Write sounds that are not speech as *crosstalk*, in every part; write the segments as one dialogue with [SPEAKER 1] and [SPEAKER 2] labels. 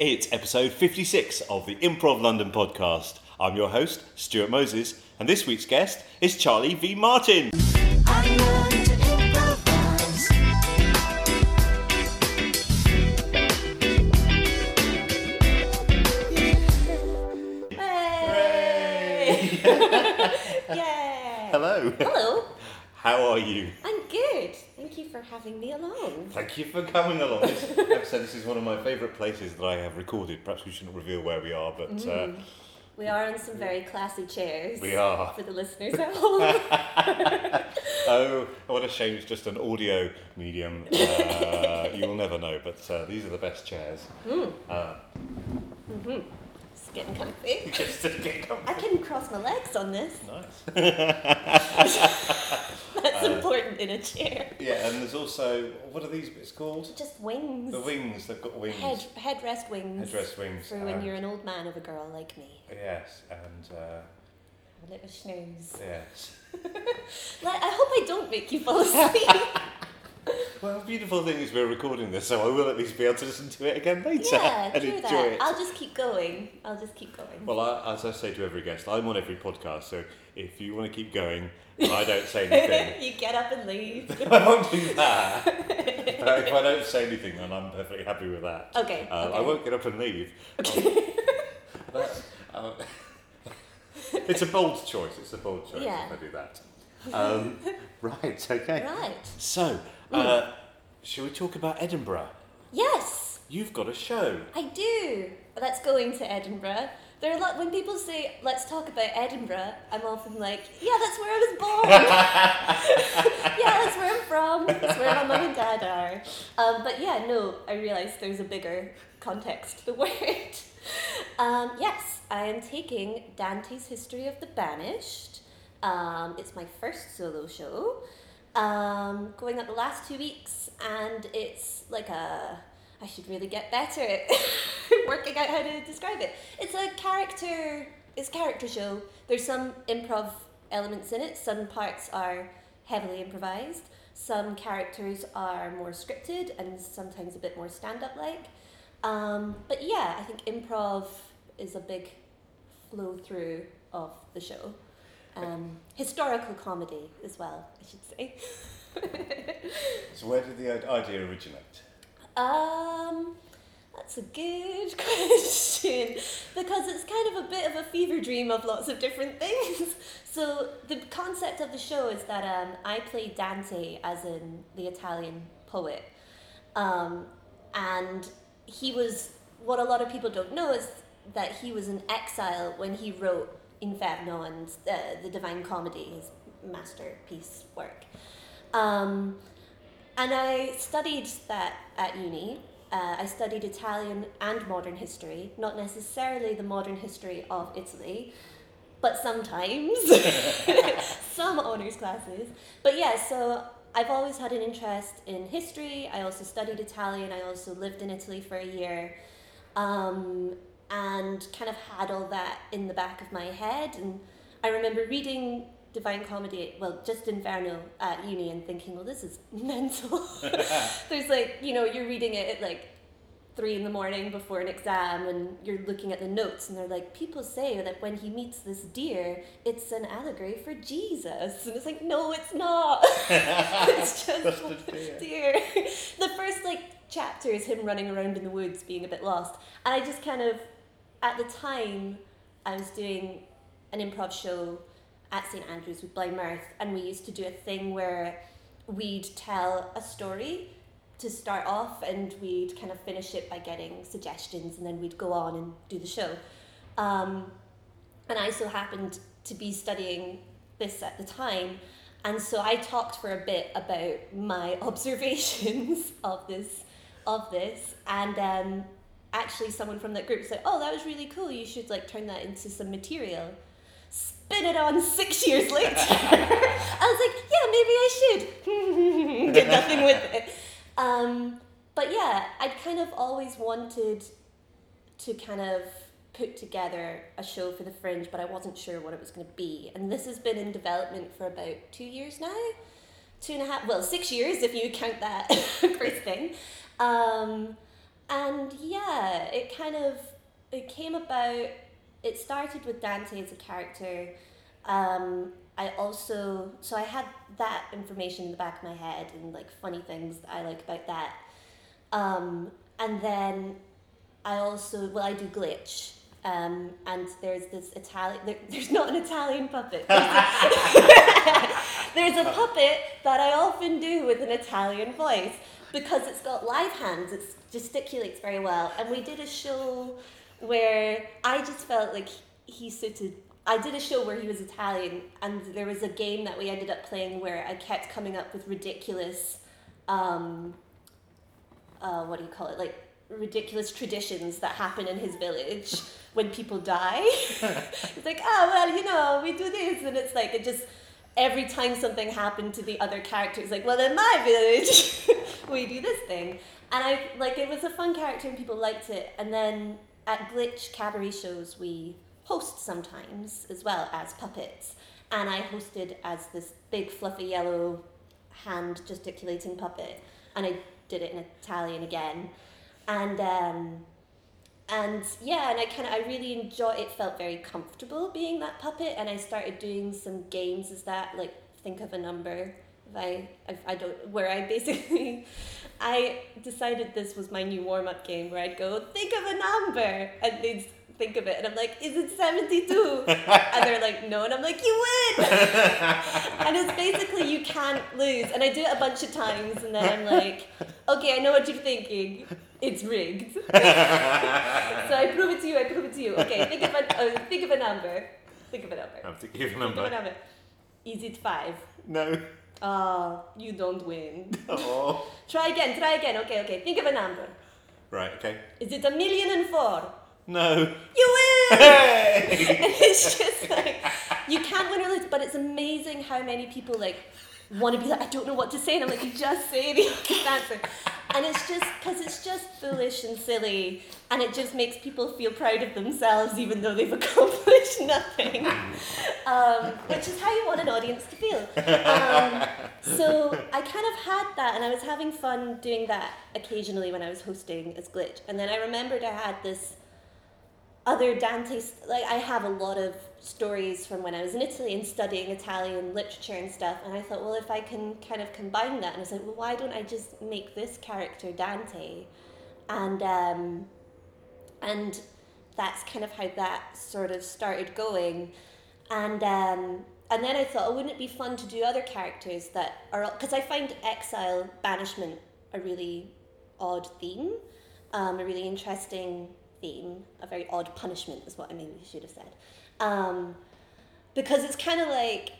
[SPEAKER 1] It's episode 56 of the Improv London podcast. I'm your host, Stuart Moses, and this week's guest is Charlie V. Martin.
[SPEAKER 2] Having me along.
[SPEAKER 1] Thank you for coming along. This episode, this is one of my favourite places that I have recorded. Perhaps we shouldn't reveal where we are, but uh,
[SPEAKER 2] We are in some very classy chairs.
[SPEAKER 1] we are.
[SPEAKER 2] For the listeners at home. *laughs*
[SPEAKER 1] Oh, what a shame it's just an audio medium. Uh, you will never know, but uh, these are the best chairs. Uh,
[SPEAKER 2] it's getting comfy.
[SPEAKER 1] just to get comfy.
[SPEAKER 2] I can cross my legs on this.
[SPEAKER 1] Nice. *laughs* *laughs*
[SPEAKER 2] That's important in a chair.
[SPEAKER 1] Yeah, and there's also, what are these bits called?
[SPEAKER 2] Just wings.
[SPEAKER 1] The wings, they've got wings.
[SPEAKER 2] Head, headrest wings.
[SPEAKER 1] Headrest wings.
[SPEAKER 2] For when
[SPEAKER 1] uh,
[SPEAKER 2] you're an old man of a girl like me.
[SPEAKER 1] Yes, and uh,
[SPEAKER 2] A little snooze.
[SPEAKER 1] yes. *laughs*
[SPEAKER 2] Like, I hope I don't make you fall asleep. *laughs*
[SPEAKER 1] Well, the beautiful thing is we're recording this, so I will at least be able to listen to it again later
[SPEAKER 2] yeah,
[SPEAKER 1] and enjoy
[SPEAKER 2] that.
[SPEAKER 1] it.
[SPEAKER 2] I'll just keep going. I'll just keep going.
[SPEAKER 1] Well, I, as I say to every guest, I'm on every podcast, so if you want to keep going I don't say anything, *laughs*
[SPEAKER 2] you get up and leave. *laughs*
[SPEAKER 1] I won't do that. Uh, if I don't say anything, then I'm perfectly happy with that.
[SPEAKER 2] Okay,
[SPEAKER 1] Uh, I won't get up and leave. That's, *laughs* uh, it's a bold choice. It's a bold choice
[SPEAKER 2] Yeah.
[SPEAKER 1] if I do that. Um, right, okay.
[SPEAKER 2] Right.
[SPEAKER 1] So, uh, shall we talk about Edinburgh?
[SPEAKER 2] Yes,
[SPEAKER 1] You've got a show.
[SPEAKER 2] I do. Let's go into Edinburgh. There are a lot when people say let's talk about Edinburgh. I'm often like, yeah, that's where I was born. *laughs* yeah, that's where I'm from. That's where my mum and dad are. Um, but yeah, no, I realise there's a bigger context to the *laughs* word. Um, yes, I am taking Dante's History of the Banished. Um, it's my first solo show. Um, going up the last two weeks, and it's like a. I should really get better at *laughs* working out how to describe it. It's a character. It's a character show. There's some improv elements in it. Some parts are heavily improvised. Some characters are more scripted and sometimes a bit more stand-up like. Um, but yeah, I think improv is a big flow through of the show. Um, historical comedy as well, I should say. *laughs*
[SPEAKER 1] So, where did the idea originate?
[SPEAKER 2] Um, that's a good *laughs* question because it's kind of a bit of a fever dream of lots of different things. *laughs* So the concept of the show is that um, I play Dante as in the Italian poet, um, and he was what a lot of people don't know is that he was in exile when he wrote Inferno and uh, the Divine Comedy, his masterpiece work. Um, and I studied that at uni. Uh, I studied Italian and modern history, not necessarily the modern history of Italy, but sometimes *laughs* some honors classes. But yeah, so I've always had an interest in history. I also studied Italian. I also lived in Italy for a year, um, and kind of had all that in the back of my head. And I remember reading Divine Comedy, well, just Inferno at uni, and thinking, well, this is *laughs* mental. *laughs* There's like, you know, you're reading it at like three in the morning before an exam and you're looking at the notes and they're like people say that when he meets this deer it's an allegory for jesus and it's like no it's not *laughs* it's just
[SPEAKER 1] a deer.
[SPEAKER 2] deer the first like chapter is him running around in the woods being a bit lost and i just kind of at the time i was doing an improv show at st andrews with blind mirth and we used to do a thing where we'd tell a story to start off and we'd kind of finish it by getting suggestions and then we'd go on and do the show. Um, and I so happened to be studying this at the time and so I talked for a bit about my *laughs* observations of this of this and um, actually someone from that group said, "Oh, that was really cool. You should like turn that into some material." Spin it on six years later. *laughs* I was like, yeah, maybe I should. *laughs* Did nothing with it. Um, but yeah, I'd kind of always wanted to kind of put together a show for the Fringe, but I wasn't sure what it was going to be. And this has been in development for about two years now. Two and a half, well, six years if you count that *laughs* first thing. Um, and yeah, it kind of it came about. It started with Dante as a character. Um, I also so I had that information in the back of my head and like funny things that I like about that. Um, and then I also well I do glitch. Um, and there's this Italian. There, *laughs* there's not an Italian puppet. *laughs* There's a, *laughs* there's a puppet that I often do with an Italian voice because it's got live hands. It gesticulates very well. And we did a show where I just felt like he suited. I did a show where he was Italian, and there was a game that we ended up playing where I kept coming up with ridiculous, um, uh, what do you call it? Like ridiculous traditions that happen in his village *laughs* when people die. *laughs* it's like, oh well, you know, we do this, and it's like it just every time something happened to the other characters, like, well, in my village, *laughs* we do this thing, and I like it was a fun character and people liked it. And then at Glitch cabaret shows, we host sometimes as well as puppets, and I hosted as this big fluffy yellow hand gesticulating puppet, and I did it in Italian again, and. Um, and yeah, and I kind of I really enjoy. It felt very comfortable being that puppet, and I started doing some games as that, like think of a number. If I if I don't where I basically, *laughs* I decided this was my new warm up game where I'd go think of a number, and they'd think of it, and I'm like, is it seventy two? and they're like, no, and I'm like, you win. *laughs* and it's basically you can't lose, and I do it a bunch of times, and then I'm like, okay, I know what you're thinking. It's rigged. *laughs* so I prove it to you. I prove it to you. Okay, think of a uh, think of a number. Think of a number.
[SPEAKER 1] have to give a
[SPEAKER 2] Think of a
[SPEAKER 1] number.
[SPEAKER 2] number. Is it five?
[SPEAKER 1] No.
[SPEAKER 2] Ah, you don't win. *laughs*
[SPEAKER 1] Oh.
[SPEAKER 2] Try again. Try again. Okay, okay. Think of a number.
[SPEAKER 1] Right. Okay.
[SPEAKER 2] Is it a million and four?
[SPEAKER 1] No.
[SPEAKER 2] You win. *laughs*
[SPEAKER 1] Hey! *laughs*
[SPEAKER 2] and it's just like you can't win or lose, but it's amazing how many people like want to be like, I don't know what to say, and I'm like, you just say the answer. And it's just because it's just foolish and silly, and it just makes people feel proud of themselves, even though they've *laughs* accomplished nothing. Um, which is how you want an audience to feel. Um, so I kind of had that, and I was having fun doing that occasionally when I was hosting as Glitch. And then I remembered I had this other Dante, like I have a lot of stories from when I was in Italy and studying Italian literature and stuff, and I thought, well, if I can kind of combine that, and I was like, well, why don't I just make this character Dante, and um, and that's kind of how that sort of started going, and um, and then I thought, oh, wouldn't it be fun to do other characters that are because I find exile, banishment a really odd theme, um, a really interesting theme, a very odd punishment is what I maybe should have said, um, because it's kind of like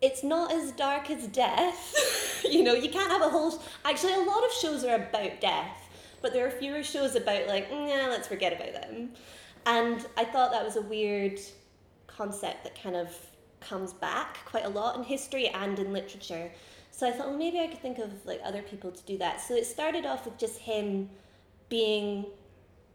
[SPEAKER 2] it's not as dark as death. *laughs* you know, you can't have a whole. Actually, a lot of shows are about death, but there are fewer shows about like, nah, let's forget about them. And I thought that was a weird concept that kind of comes back quite a lot in history and in literature. So I thought, well, maybe I could think of like other people to do that. So it started off with just him being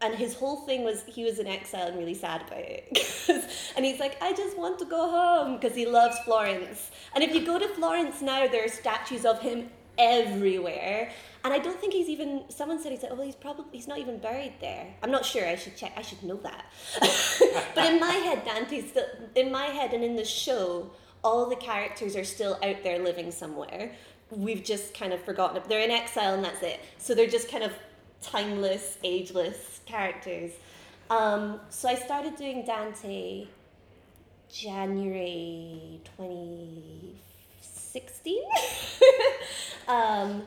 [SPEAKER 2] and his whole thing was he was in exile and really sad about it. *laughs* and he's like i just want to go home because he loves florence. And if you go to florence now there are statues of him everywhere. And i don't think he's even someone said he's like oh well, he's probably he's not even buried there. I'm not sure i should check i should know that. *laughs* But in my head dante's still in my head and in the show all the characters are still out there living somewhere. We've just kind of forgotten they're in exile and that's it. So they're just kind of timeless, ageless characters. Um, so I started doing Dante January 2016. *laughs* um,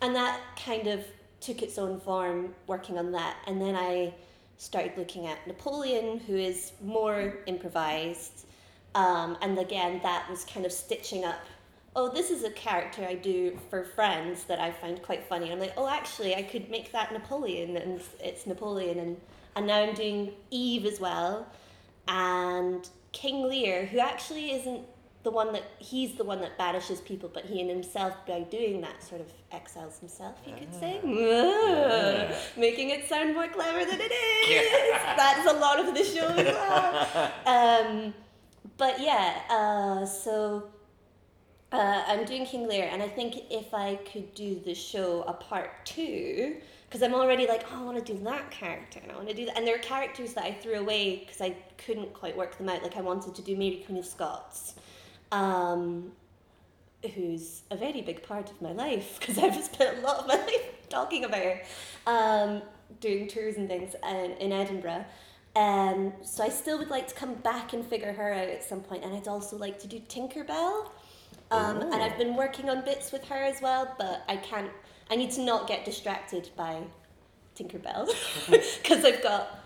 [SPEAKER 2] and that kind of took its own form working on that. And then I started looking at Napoleon, who is more improvised. Um, and again, that was kind of stitching up oh, this is a character I do for friends that I find quite funny. I'm like, oh, actually, I could make that Napoleon, and it's Napoleon, and and now I'm doing Eve as well, and King Lear, who actually isn't the one that he's the one that banishes people, but he in himself by doing that sort of exiles himself. You could say,
[SPEAKER 1] Yeah.
[SPEAKER 2] making it sound more clever than it is. *laughs* That's a lot of the show as well. *laughs* Um, but yeah, uh, so uh, I'm doing King Lear, and I think if I could do the show a part two, because I'm already like, oh, I want to do that character and I want to do that. And there are characters that I threw away because I couldn't quite work them out. Like I wanted to do Mary Queen of Scots, um, who's a very big part of my life *laughs* because I've spent a lot of my *laughs* life talking about her, um, doing tours and things in, in Edinburgh. Um, so I still would like to come back and figure her out at some point, and I'd also like to do Tinkerbell. Um, and I've been working on bits with her as well, but I can't. I need to not get distracted by Tinkerbell because *laughs* I've got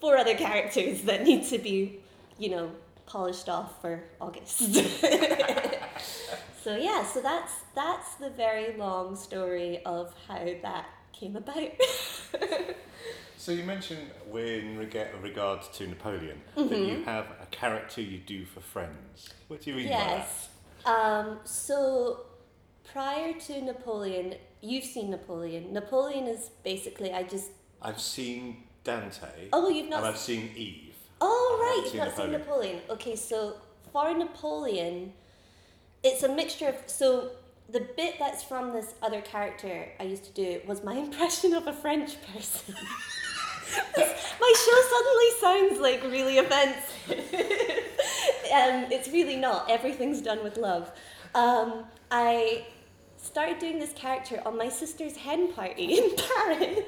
[SPEAKER 2] four other characters that need to be, you know, polished off for August. *laughs* so yeah, so that's that's the very long story of how that came about. *laughs*
[SPEAKER 1] So you mentioned in rega- regard to Napoleon
[SPEAKER 2] Mm-hmm.
[SPEAKER 1] that you have a character you do for friends. What do you mean
[SPEAKER 2] yes. Um, so prior to Napoleon, you've seen Napoleon. Napoleon is basically I just?
[SPEAKER 1] I've seen Dante.
[SPEAKER 2] oh you've not
[SPEAKER 1] and I've seen Eve.
[SPEAKER 2] Oh right, you've
[SPEAKER 1] seen
[SPEAKER 2] not seen
[SPEAKER 1] Napoleon.
[SPEAKER 2] Napoleon. Okay, so for Napoleon, it's a mixture of so the bit that's from this other character I used to do was my *laughs* impression of a French person. *laughs* *laughs* my show suddenly sounds like really offensive. *laughs* um, it's really not. Everything's done with love. Um, I started doing this character on my sister's hen party *laughs* in Paris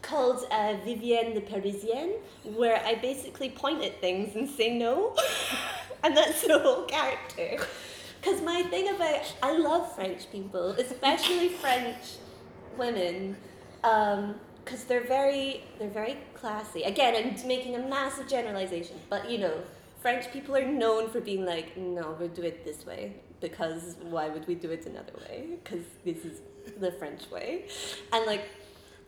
[SPEAKER 2] called uh, Vivienne the Parisienne, where I basically point at things and say no. and that's the whole character. Because my thing about, I love French people, especially French women, because they're very, they're very classy. Again, I'm making a massive generalization, but you know, French people are known for being like, no, we'll do it this way because why would we do it another way? Because this is the French way, and like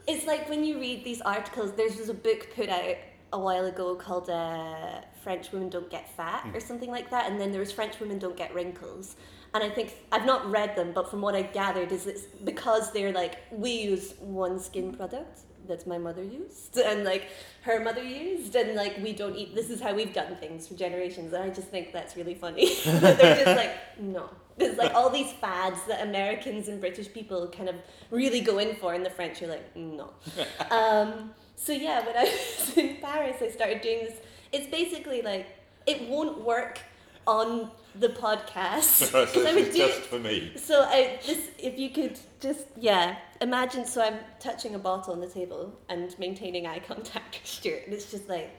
[SPEAKER 2] it's like when you read these articles, there's just a book put out a while ago called uh, French Women Don't Get Fat or something like that, and then there was French Women Don't Get Wrinkles. And I think, I've not read them, but from what I gathered, is it's because they're like, we use one skin product that my mother used, and like her mother used, and like we don't eat, this is how we've done things for generations. And I just think that's really funny. *laughs* they're just like, no. There's like all these fads that Americans and British people kind of really go in for, and the French are like, no. *laughs* um, so yeah, when I was in Paris, I started doing this. It's basically like it won't work on the podcast
[SPEAKER 1] so
[SPEAKER 2] I would do
[SPEAKER 1] just
[SPEAKER 2] it.
[SPEAKER 1] for me.
[SPEAKER 2] So I this if you could just yeah imagine. So I'm touching a bottle on the table and maintaining eye contact with Stuart, and it's just like.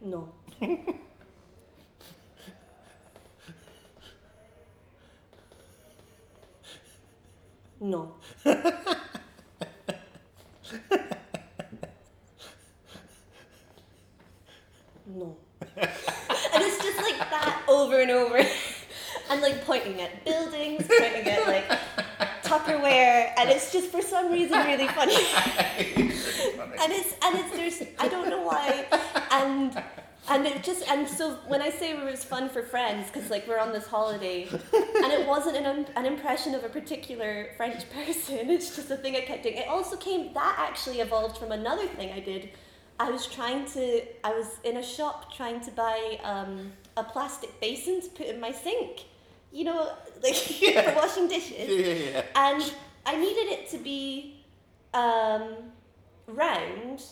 [SPEAKER 2] No. *laughs* No. *laughs* No. and it's just like that over and over. and like pointing at buildings, pointing at like Tupperware, and it's just for some reason really funny. *laughs* and it's and it's there's I don't know why, and and it just and so when I say it was fun for friends because like we're on this holiday, and it wasn't an an impression of a particular French *laughs* person. It's just a thing I kept doing. It also came that actually evolved from another thing I did. I was trying to I was in a shop trying to buy um, a plastic basin to put in my sink. You know, *laughs* like *laughs* for washing dishes
[SPEAKER 1] Yeah, yeah, yeah.
[SPEAKER 2] and I needed it to be um, round.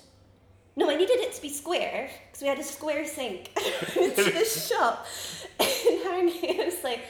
[SPEAKER 2] No, I needed it to be square because we had a square sink *laughs* into the *laughs* shop. And Harry was like,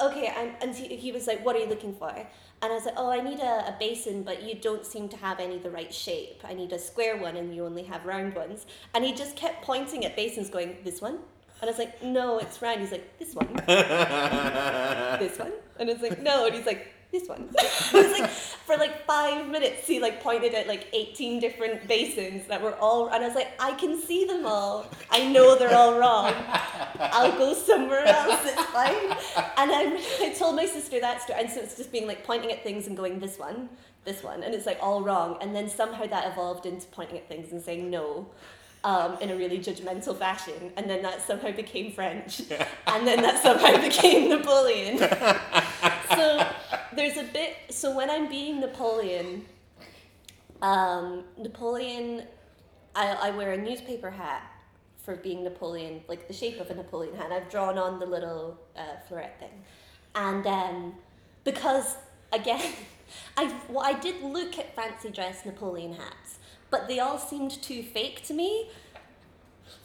[SPEAKER 2] "Okay," I'm, and he, he was like, "What are you looking for?" And I was like, "Oh, I need a, a basin, but you don't seem to have any the right shape. I need a square one, and you only have round ones." And he just kept pointing at basins, going, "This one." And I was like, "No, it's round." He's like, "This one." *laughs* this one? And it's like, no. And he's like, this one. *laughs* it's like, for like five minutes, he like pointed at like 18 different basins that were all, and I was like, I can see them all. I know they're all wrong. I'll go somewhere else, it's fine. And I, *laughs* I told my sister that story, and so it's just being like pointing at things and going, this one, this one, and it's like all wrong. And then somehow that evolved into pointing at things and saying no um, in a really judgmental fashion, and then that somehow became French, *laughs* and then that somehow *laughs* became Napoleon. *laughs* so there's a bit. So when I'm being Napoleon, um, Napoleon, I, I wear a newspaper hat for being Napoleon, like the shape of a Napoleon hat. I've drawn on the little uh, floret thing, and um, because again, I well, I did look at fancy dress Napoleon hats, but they all seemed too fake to me.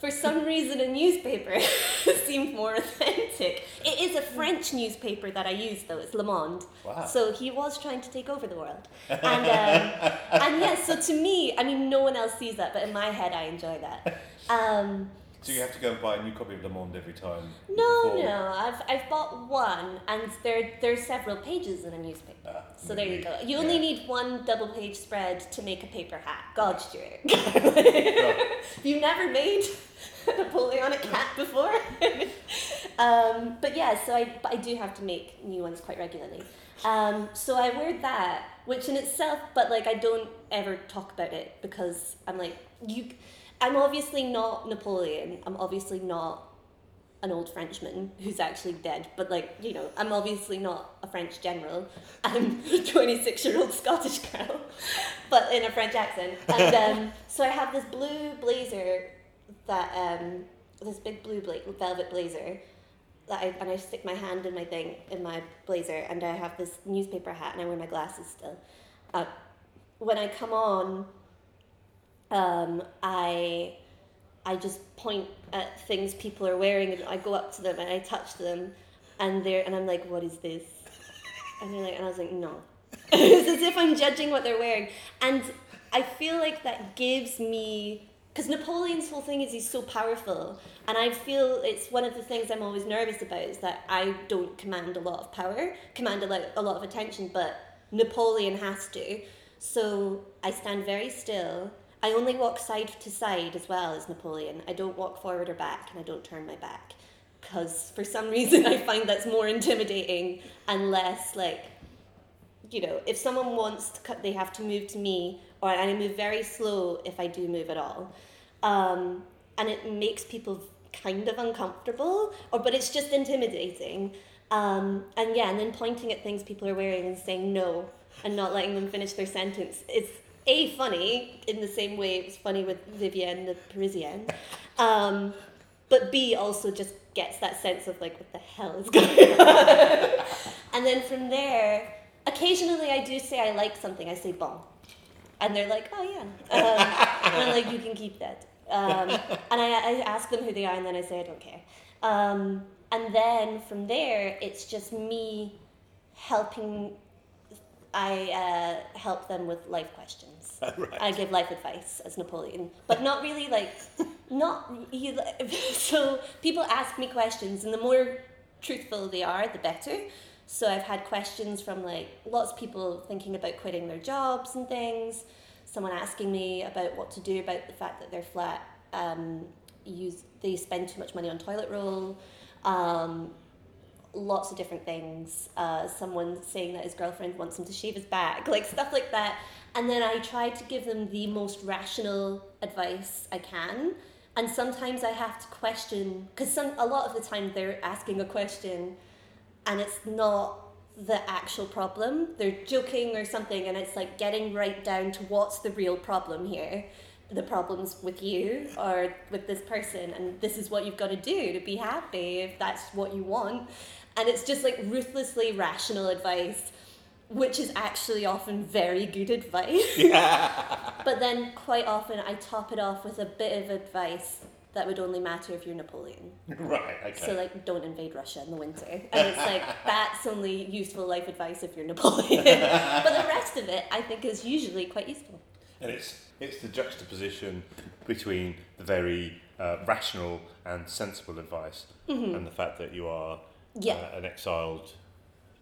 [SPEAKER 2] For some reason, a newspaper *laughs* seemed more authentic. It is a French newspaper that I use, though. It's Le Monde.
[SPEAKER 1] Wow.
[SPEAKER 2] So he was trying to take over the world. And, um, and yes, so to me, I mean, no one else sees that, but in my head, I enjoy that. Um,
[SPEAKER 1] So you have to go and buy a new copy of Le Monde every time.
[SPEAKER 2] no,
[SPEAKER 1] before-
[SPEAKER 2] no, I've, I've bought one, and there there's several pages in a newspaper.
[SPEAKER 1] Ah,
[SPEAKER 2] So there you go. You
[SPEAKER 1] yeah.
[SPEAKER 2] only need one double page spread to make a paper hat. God, Stuart. *laughs* *laughs* You never made *laughs* a Napoleonic hat before. um, but yeah, so I, I do have to make new ones quite regularly. Um, so I wear that, which in itself, but like I don't ever talk about it because I'm like, you, I'm obviously not Napoleon. I'm obviously not an old Frenchman who's actually dead, but like, you know, I'm obviously not a French general. I'm a 26 year old Scottish girl, *laughs* but in a French accent. And *laughs* um, so I have this blue blazer that, um, this big blue bla- velvet blazer. That I, and I stick my hand in my thing, in my blazer, and I have this newspaper hat and I wear my glasses still. Uh, when I come on, um, I I just point at things people are wearing and I go up to them and I touch them and they're and I'm like, what is this? And they're like and I was like, no. *laughs* it's as if I'm judging what they're wearing. And I feel like that gives me because Napoleon's whole thing is he's so powerful, and I feel it's one of the things I'm always nervous about is that I don't command a lot of power, command a lot, a lot of attention, but Napoleon has to. So I stand very still. I only walk side to side as well as Napoleon. I don't walk forward or back, and I don't turn my back, because for some *laughs* reason I find that's more intimidating and less like you know, if someone wants to cut, they have to move to me, or I move very slow if I do move at all, um, and it makes people kind of uncomfortable, or but it's just intimidating, um, and yeah, and then pointing at things people are wearing and saying no, and not letting them finish their sentence. It's a funny in the same way it was funny with Vivienne the Parisienne, um, but b also just gets that sense of like what the hell is *laughs* going on, and then from there occasionally I do say I like something. I say bon, and they're like, oh yeah, um, and I'm like, you can keep that. Um, and I, I ask them who they are, and then I say I don't care. Um, and then from there, it's just me helping. I uh, help them with life questions. *laughs*
[SPEAKER 1] Right.
[SPEAKER 2] I give life advice as Napoleon, but not really like, *laughs* not you. *laughs* So people ask me questions, and the more truthful they are, the better. So I've had questions from like lots of people thinking about quitting their jobs and things. Someone asking me about what to do about the fact that their flat um, use they spend too much money on toilet roll. Um, lots of different things. Uh, someone saying that his girlfriend wants him to shave his back, like stuff like that. And then I try to give them the most rational advice I can. And sometimes I have to question because some a lot of the time they're asking a question, and it's not the actual problem. They're joking or something, and it's like getting right down to what's the real problem here. The problem's with you or with this person, and this is what you've got to do to be happy if that's what you want. And it's just like ruthlessly rational advice, which is actually often very good advice. *laughs* but then quite often I top it off with a bit of advice that would only matter if you're Napoleon.
[SPEAKER 1] right. Okay.
[SPEAKER 2] So like, don't invade Russia in the winter, and it's like *laughs* that's only useful life advice if you're Napoleon. *laughs* but the rest of it, I think, is usually quite useful.
[SPEAKER 1] And it's it's the juxtaposition between the very uh, rational and sensible advice and the fact that you are
[SPEAKER 2] Mm-hmm. Yeah.
[SPEAKER 1] uh, an exiled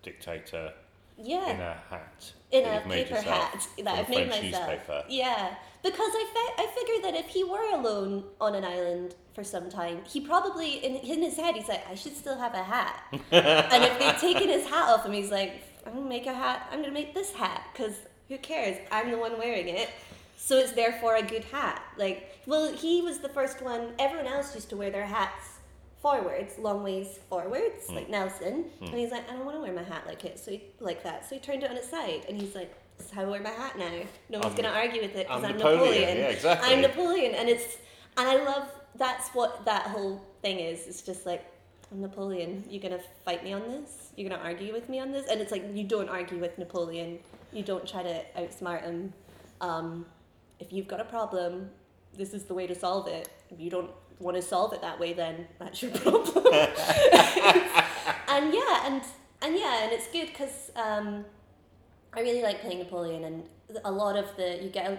[SPEAKER 1] dictator
[SPEAKER 2] Yeah,
[SPEAKER 1] in a hat
[SPEAKER 2] in a paper hat that I've made
[SPEAKER 1] French
[SPEAKER 2] myself.
[SPEAKER 1] newspaper.
[SPEAKER 2] Yeah, because I fi- I figured that if he were alone on an island for some time, he probably in in his head he's like, I should still have a hat. *laughs* and if they'd taken his hat off him, he's like, I'm gonna make a hat. I'm gonna make this hat because who cares? I'm the one wearing it. So it's therefore a good hat. Like, well, he was the first one. Everyone else used to wear their hats forwards, long ways forwards, like Nelson. And he's like, I don't want to wear my hat like it, so he, like that. So he turned it on its side, and he's like, This is how I wear my hat now. No one's gonna argue with it because
[SPEAKER 1] I'm
[SPEAKER 2] I'm,
[SPEAKER 1] Napoleon.
[SPEAKER 2] Napoleon.
[SPEAKER 1] Yeah, exactly.
[SPEAKER 2] I'm Napoleon, and it's and I love that's what that whole thing is. It's just like, I'm Napoleon. You're gonna fight me on this? You're gonna argue with me on this? And it's like you don't argue with Napoleon. You don't try to outsmart him. Um, if you've got a problem, this is the way to solve it. If you don't want to solve it that way, then that's your *laughs* problem. *laughs* and yeah, and and yeah, and it's good because um, I really like playing Napoleon, and a lot of the you get a,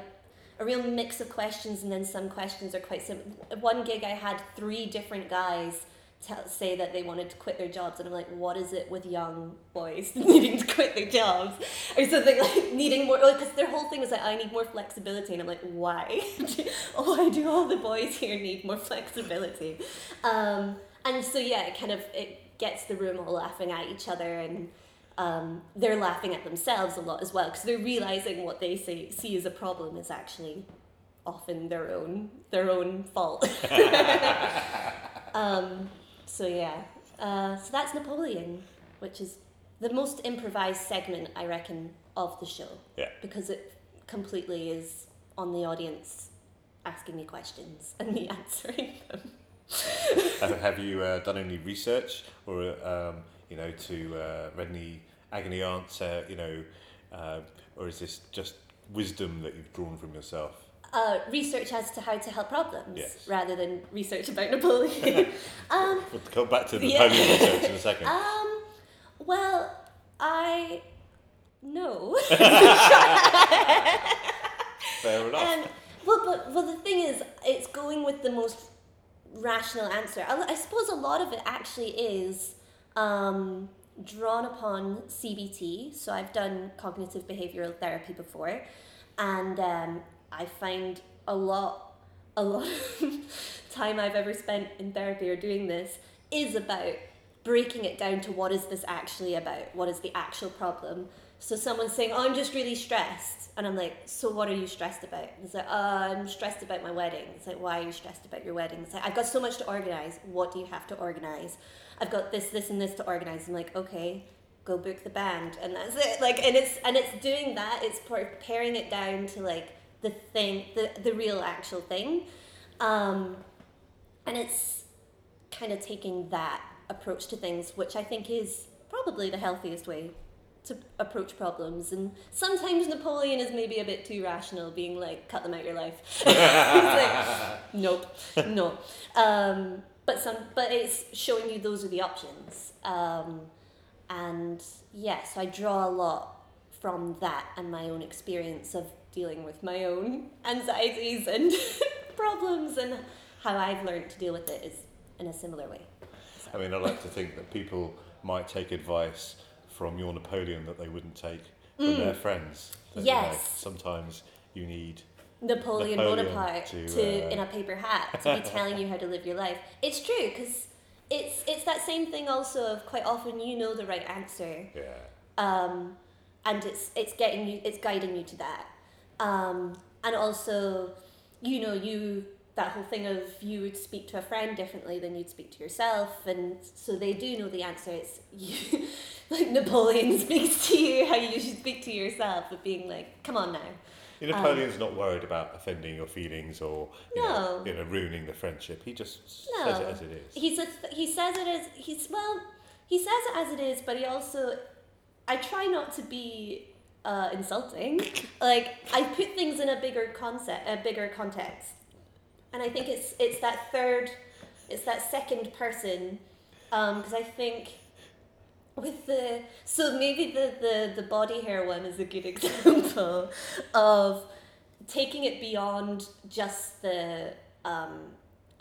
[SPEAKER 2] a real mix of questions, and then some questions are quite simple. One gig, I had three different guys tell, say that they wanted to quit their jobs, and I'm like, what is it with young boys *laughs* needing to quit their jobs, or something like needing more? Because their whole thing was like, I need more flexibility, and I'm like, why? *laughs* why do all the boys here need more flexibility? Um, and so yeah, it kind of it gets the room all laughing at each other and um, they're laughing at themselves a lot as well because they're realizing what they say, see as a problem is actually often their own their own fault. *laughs* um, so yeah, uh, so that's Napoleon, which is the most improvised segment I reckon of the show
[SPEAKER 1] Yeah.
[SPEAKER 2] because it completely is on the audience asking me questions and me *laughs* answering them.
[SPEAKER 1] have, have you uh, done any research or um, you know to uh, read any agony aunts uh, you know uh, or is this just wisdom that you've drawn from yourself
[SPEAKER 2] Uh, research as to how to help problems
[SPEAKER 1] Yes.
[SPEAKER 2] rather than research about Napoleon. *laughs* *laughs* um,
[SPEAKER 1] we'll come back to the
[SPEAKER 2] Yeah.
[SPEAKER 1] Napoleon research in a second *laughs*
[SPEAKER 2] um, well, I know.
[SPEAKER 1] fair enough
[SPEAKER 2] And well, but well, the thing is, it's going with the most rational answer. I, I suppose a lot of it actually is um, drawn upon CBT. So I've done cognitive behavioral therapy before, and um, I find a lot, a lot of *laughs* time I've ever spent in therapy or doing this is about breaking it down to what is this actually about? What is the actual problem? So someone's saying, "Oh, I'm just really stressed," and I'm like, "So what are you stressed about?" And it's like, uh, "I'm stressed about my wedding." It's like, "Why are you stressed about your wedding?" It's like, "I've got so much to organize. What do you have to organize?" I've got this, this, and this to organize. I'm like, "Okay, go book the band," and that's it. Like, and it's and it's doing that. It's preparing it down to like the thing, the the real actual thing, um, and it's kind of taking that approach to things, which I think is probably the healthiest way to approach problems. And sometimes Napoleon is maybe a bit too rational, being like, cut them out your life. *laughs* Like, *laughs* nope, no. Um, but some, but it's showing you those are the options. Um, and yes, I draw a lot from that and my own experience of dealing with my own anxieties and *laughs* problems and how I've learned to deal with it is in a similar way.
[SPEAKER 1] I mean I like to think that people might take advice from your Napoleon that they wouldn't take from their friends That, you know,
[SPEAKER 2] Mm. Yes.
[SPEAKER 1] sometimes you need
[SPEAKER 2] Napoleon,
[SPEAKER 1] Napoleon
[SPEAKER 2] Bonaparte
[SPEAKER 1] to,
[SPEAKER 2] to,
[SPEAKER 1] uh,
[SPEAKER 2] in a paper hat to be telling you how to live your life. It's true because it's it's that same thing also of quite often you know the right answer
[SPEAKER 1] yeah
[SPEAKER 2] um, and it's it's getting you it's guiding you to that um, and also you know you that whole thing of you would speak to a friend differently than you'd speak to yourself and so they do know the answer it's you *laughs* like napoleon *laughs* speaks to you how you should speak to yourself of being like come on now
[SPEAKER 1] know, Napoleon's not worried about offending your feelings or you, know,
[SPEAKER 2] No.
[SPEAKER 1] you know ruining the friendship. He just
[SPEAKER 2] No.
[SPEAKER 1] says it as it is.
[SPEAKER 2] He's a th- he says it as he's well, he says it as it is, but he also I try not to be uh, insulting. like I put things in a bigger concept, a bigger context, and I think it's it's that third, it's that second person, because I think with the so maybe the, the the body hair one is a good *laughs* example of taking it beyond just the um,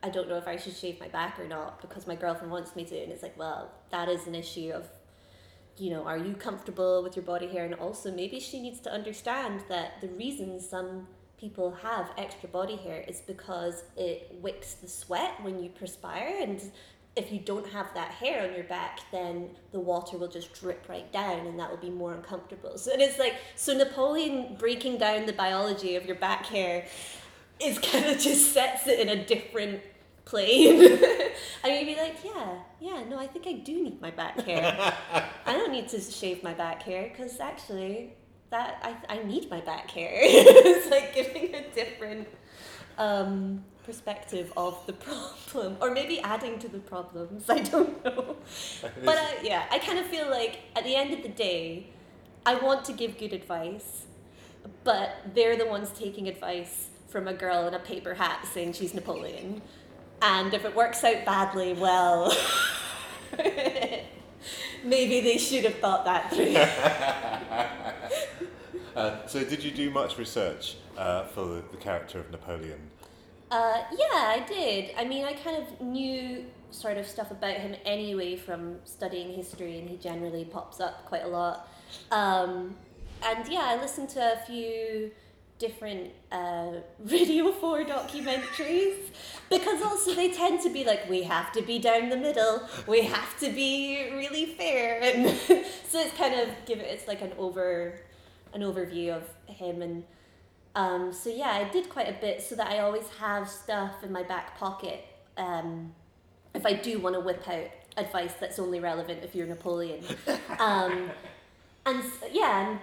[SPEAKER 2] I don't know if I should shave my back or not because my girlfriend wants me to, and it's like, well, that is an issue of, you know, are you comfortable with your body hair? And also, maybe she needs to understand that the reason some people have extra body hair is because it wicks the sweat when you perspire, and if you don't have that hair on your back, then the water will just drip right down, and that will be more uncomfortable. So it's like, so Napoleon breaking down the biology of your back hair is *laughs* kind of just sets it in a different plane. *laughs* and you'd be like, yeah, yeah, no, I think I do need my back hair. *laughs* I don't need to shave my back hair because actually, that I, I need my back hair. *laughs* it's like giving a different, um, perspective of the problem, or maybe adding to the problems. I don't know. But uh, yeah, I kind of feel like at the end of the day, I want to give good advice, but they're the ones taking advice from a girl in a paper hat saying she's Napoleon. And if it works out badly, well, *laughs* maybe they should have thought that through. *laughs*
[SPEAKER 1] Uh, so, did you do much research uh, for the, the character of Napoleon?
[SPEAKER 2] Uh, yeah, I did. I mean, I kind of knew sort of stuff about him anyway from studying history, and he generally pops up quite a lot. Um, and yeah, I listened to a few different uh, *laughs* Radio 4 documentaries because also they tend to be like, we have to be down the middle, we have to be really fair. *laughs* And so it's kind of give it, it's like an over an overview of him and um, so yeah, I did quite a bit so that I always have stuff in my back pocket um, if I do want to whip out advice that's only relevant if you're Napoleon. *laughs* Um, and s- yeah, and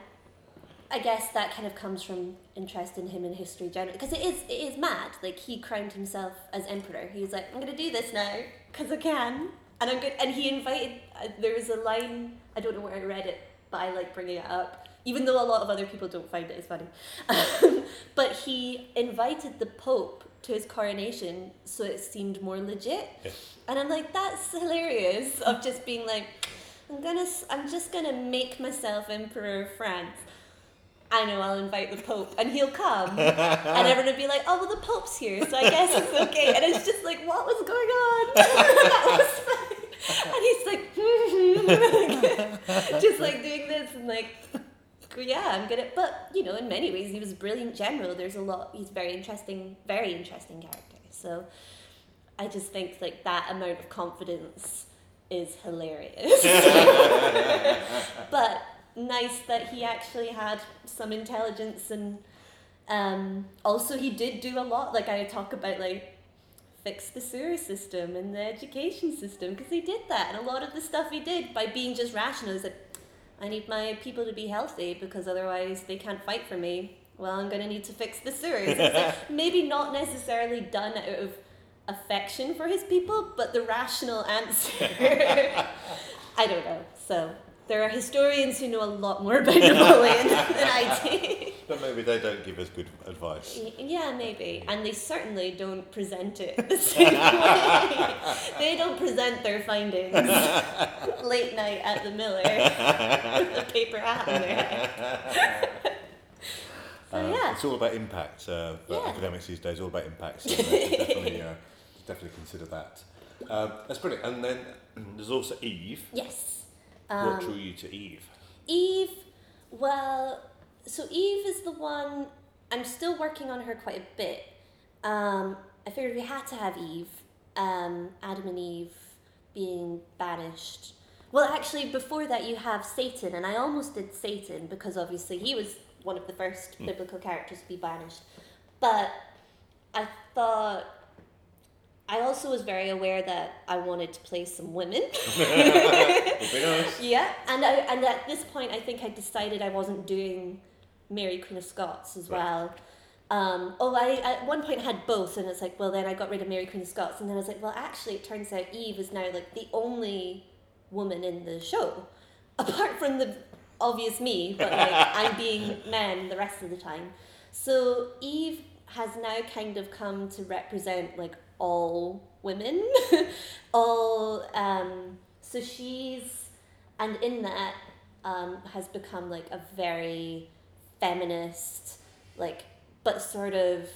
[SPEAKER 2] I guess that kind of comes from interest in him in history generally because it is it is mad. Like he crowned himself as emperor. He was like, I'm gonna do this now because I can, and I'm good. And he invited. Uh, there was a line I don't know where I read it, but I like bringing it up, even though a lot of other people don't find it as funny. *laughs* but he invited the Pope to his coronation, so it seemed more legit.
[SPEAKER 1] Yeah.
[SPEAKER 2] And I'm like, that's hilarious. Of just being like, I'm gonna, I'm just gonna make myself emperor of France. I know I'll invite the Pope, and he'll come, *laughs* and everyone will be like, "Oh well, the Pope's here, so I guess it's okay." And it's just like, what was going on? *laughs* that was. And he's like, mm-hmm. *laughs* just like doing this and like, yeah, I'm gonna. But you know, in many ways, he was a brilliant general. There's a lot. He's very interesting, very interesting character. So, I just think like that amount of confidence is hilarious. but nice that he actually had some intelligence and um, also he did do a lot. Like I talk about like fix the sewer system and the education system because he did that and a lot of the stuff he did by being just rational is that I need my people to be healthy because otherwise they can't fight for me. Well, I'm gonna need to fix the sewers. Like *laughs* maybe not necessarily done out of affection for his people, but the rational answer. *laughs* I don't know. So there are historians who know a lot more about Napoleon *laughs* than I do.
[SPEAKER 1] But maybe they don't give us good advice.
[SPEAKER 2] Yeah, maybe. And they certainly don't present it *laughs* the same way. they don't present their findings *laughs* late night at the Miller with a paper hat on their head. so,
[SPEAKER 1] Uh,
[SPEAKER 2] yeah.
[SPEAKER 1] It's all about impact. Uh,
[SPEAKER 2] Yeah.
[SPEAKER 1] academics these days, all about impact. So definitely, uh, definitely consider that. Um, that's brilliant. And then *clears throat* there's also Eve.
[SPEAKER 2] Yes.
[SPEAKER 1] What
[SPEAKER 2] Um,
[SPEAKER 1] drew you to Eve?
[SPEAKER 2] Eve, well, so Eve is the one, I'm still working on her quite a bit. Um, I figured we had to have Eve, um, Adam and Eve being banished. Well, actually, before that, you have Satan, and I almost did Satan because obviously he was one of the first biblical characters to be banished. But I thought. I also was very aware that I wanted to play some women.
[SPEAKER 1] Would be nice.
[SPEAKER 2] Yeah, and I, and at this point, I think I decided I wasn't doing Mary Queen of Scots as
[SPEAKER 1] Right.
[SPEAKER 2] well. Um, oh, I at one point had both, and it's like, well, then I got rid of Mary Queen of Scots, and then I was like, well, actually, it turns out Eve is now like the only woman in the show, *laughs* apart from the obvious me, but like *laughs* I'm being man the rest of the time. So Eve has now kind of come to represent like all women, *laughs* all. Um, so she's and in that um, has become like a very feminist like but sort of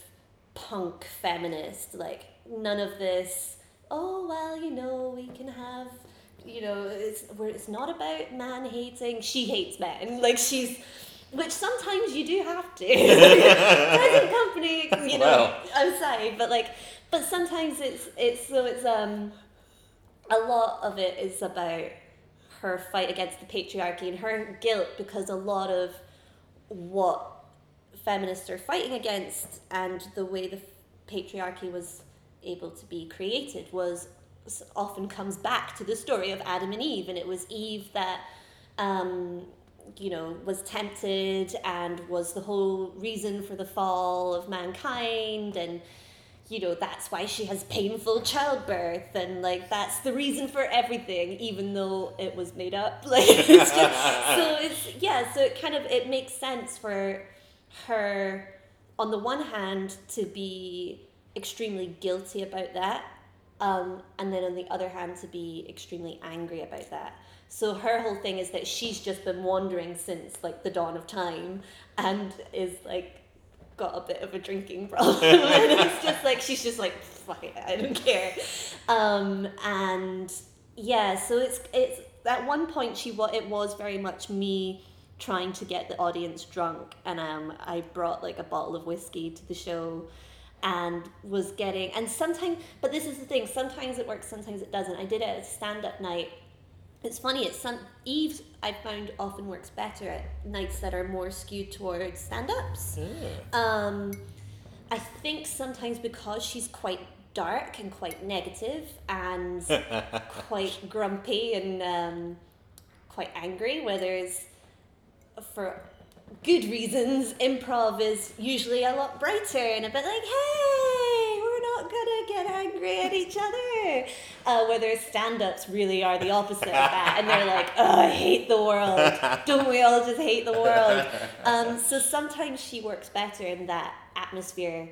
[SPEAKER 2] punk feminist like none of this oh well you know we can have you know it's where it's not about man hating she hates men *laughs* like she's which sometimes you do have to *laughs* present company you know
[SPEAKER 1] Well.
[SPEAKER 2] outside but like but sometimes it's it's so it's um a lot of it is about her fight against the patriarchy and her guilt because a lot of what feminists are fighting against and the way the patriarchy was able to be created was often comes back to the story of Adam and Eve. And it was Eve that um, you know was tempted and was the whole reason for the fall of mankind. And you know that's why she has painful childbirth and like that's the reason for everything even though it was made up *laughs* like it's just, so it's yeah so it kind of it makes sense for her on the one hand to be extremely guilty about that um, and then on the other hand to be extremely angry about that. So her whole thing is that she's just been wandering since like the dawn of time and is like got a bit of a drinking problem. *laughs* And it's just like she's just like fuck it i don't care. Um, and yeah so it's it's at one point she wa- it was very much me trying to get the audience drunk. And um, i brought like a bottle of whiskey to the show and was getting and sometimes but this is the thing sometimes it works sometimes it doesn't. I did it at a stand-up night it's funny it's some eve's i found often works better at nights that are more skewed towards stand-ups. Um, I think sometimes because she's quite dark and quite negative and *laughs* quite grumpy and um, quite angry, where there's, for good reasons, improv is usually a lot brighter and a bit like, hey, gonna get angry at each other. Uh, whereas stand ups really are the opposite of that. And they're like, oh, I hate the world. Don't we all just hate the world? Um, so sometimes she works better in that atmosphere,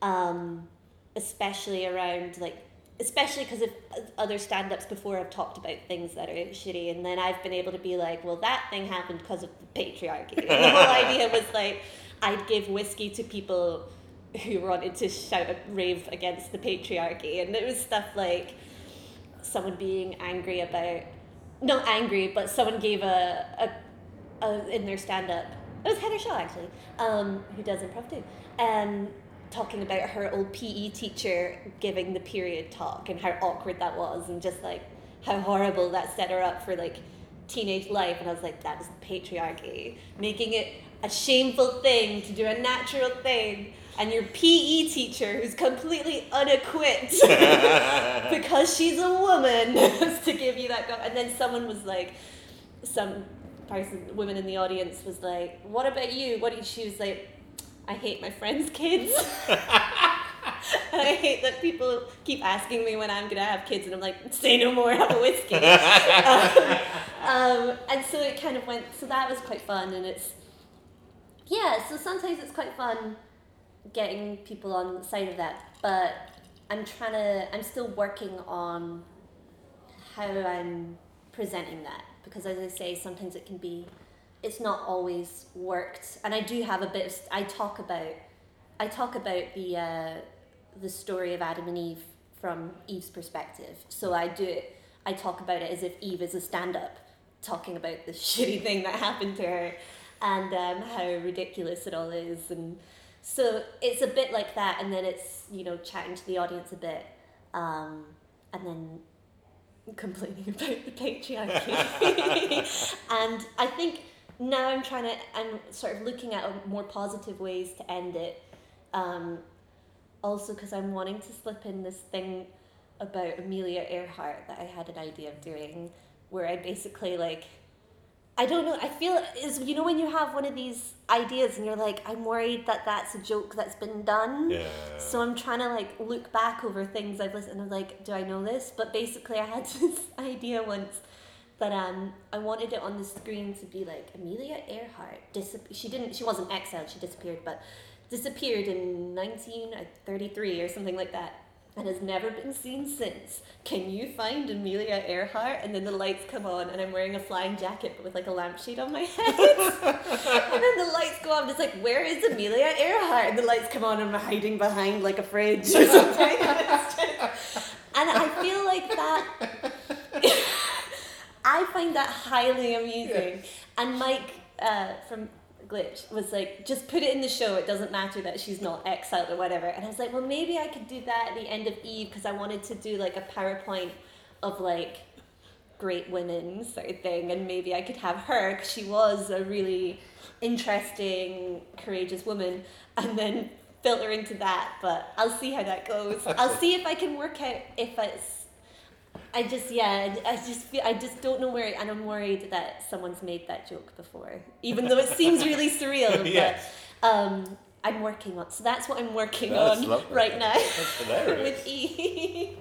[SPEAKER 2] um, especially around like especially because if other stand-ups before have talked about things that are shitty and then i've been able to be like well that thing happened because of the patriarchy and *laughs* the whole idea was like i'd give whiskey to people who wanted to shout a rave against the patriarchy and it was stuff like someone being angry about not angry but someone gave a, a, a in their stand-up. It was heather shaw actually um, who does improv too um, talking about her old PE teacher giving the period talk and how awkward that was and just like how horrible that set her up for like teenage life. And I was like that is patriarchy. Making it a shameful thing to do a natural thing and your PE teacher who's completely unequipped *laughs* because she's a woman *laughs* to give you that go- and then someone was like some person woman in the audience was like what about you what do you she was like I hate my friends' kids. and *laughs* I hate that people keep asking me when I'm gonna have kids, and I'm like, say no more, have a whiskey. um, um, and so it kind of went. So that was quite fun, and it's yeah. So sometimes it's quite fun getting people on the side of that, but I'm trying to. I'm still working on how I'm presenting that because, as I say, sometimes it can be it's not always worked and i do have a bit of i talk about i talk about the uh, the story of adam and eve from eve's perspective so i do it i talk about it as if eve is a stand-up talking about the *laughs* shitty thing that happened to her and um, how ridiculous it all is and so it's a bit like that and then it's you know chatting to the audience a bit um, and then complaining *laughs* about the patriarchy *laughs* and i think now I'm trying to, I'm sort of looking at a more positive ways to end it. Um, also, because I'm wanting to slip in this thing about Amelia Earhart that I had an idea of doing, where I basically like, I don't know. I feel is you know when you have one of these ideas and you're like, I'm worried that that's a joke that's been done.
[SPEAKER 1] Yeah.
[SPEAKER 2] So I'm trying to like look back over things I've listened. and I'm like, do I know this? But basically, I had *laughs* this idea once that um I wanted it on the screen to be like Amelia Earhart. Disap- she didn't. She wasn't exiled. She disappeared, but disappeared in 1933 or something like that. And has never been seen since. Can you find Amelia Earhart? And then the lights come on, and I'm wearing a flying jacket, but with like a lampshade on my *laughs* head. and then the lights go on, and it's like, where is Amelia Earhart? And the lights come on, and I'm hiding behind like a fridge or something. and, it's just- and I feel like that. *laughs* I find that highly amusing. And Mike uh, from Glitch was like, just put it in the show. It doesn't matter that she's not exiled or whatever. And I was like, well, maybe I could do that at the end of Eve because I wanted to do like a PowerPoint of like great women sort of thing. And maybe I could have her because she was a really interesting, courageous woman. And then filter into that. But I'll see how that goes. I'll *laughs* see if I can work out if it's I just yeah, I just feel I just don't know where, and I'm worried that someone's made that joke before, even though it seems really surreal. *laughs*
[SPEAKER 1] Yes.
[SPEAKER 2] But um, I'm working on. So that's what I'm working
[SPEAKER 1] That's
[SPEAKER 2] on
[SPEAKER 1] lovely.
[SPEAKER 2] right now
[SPEAKER 1] That's *laughs*
[SPEAKER 2] with Eve.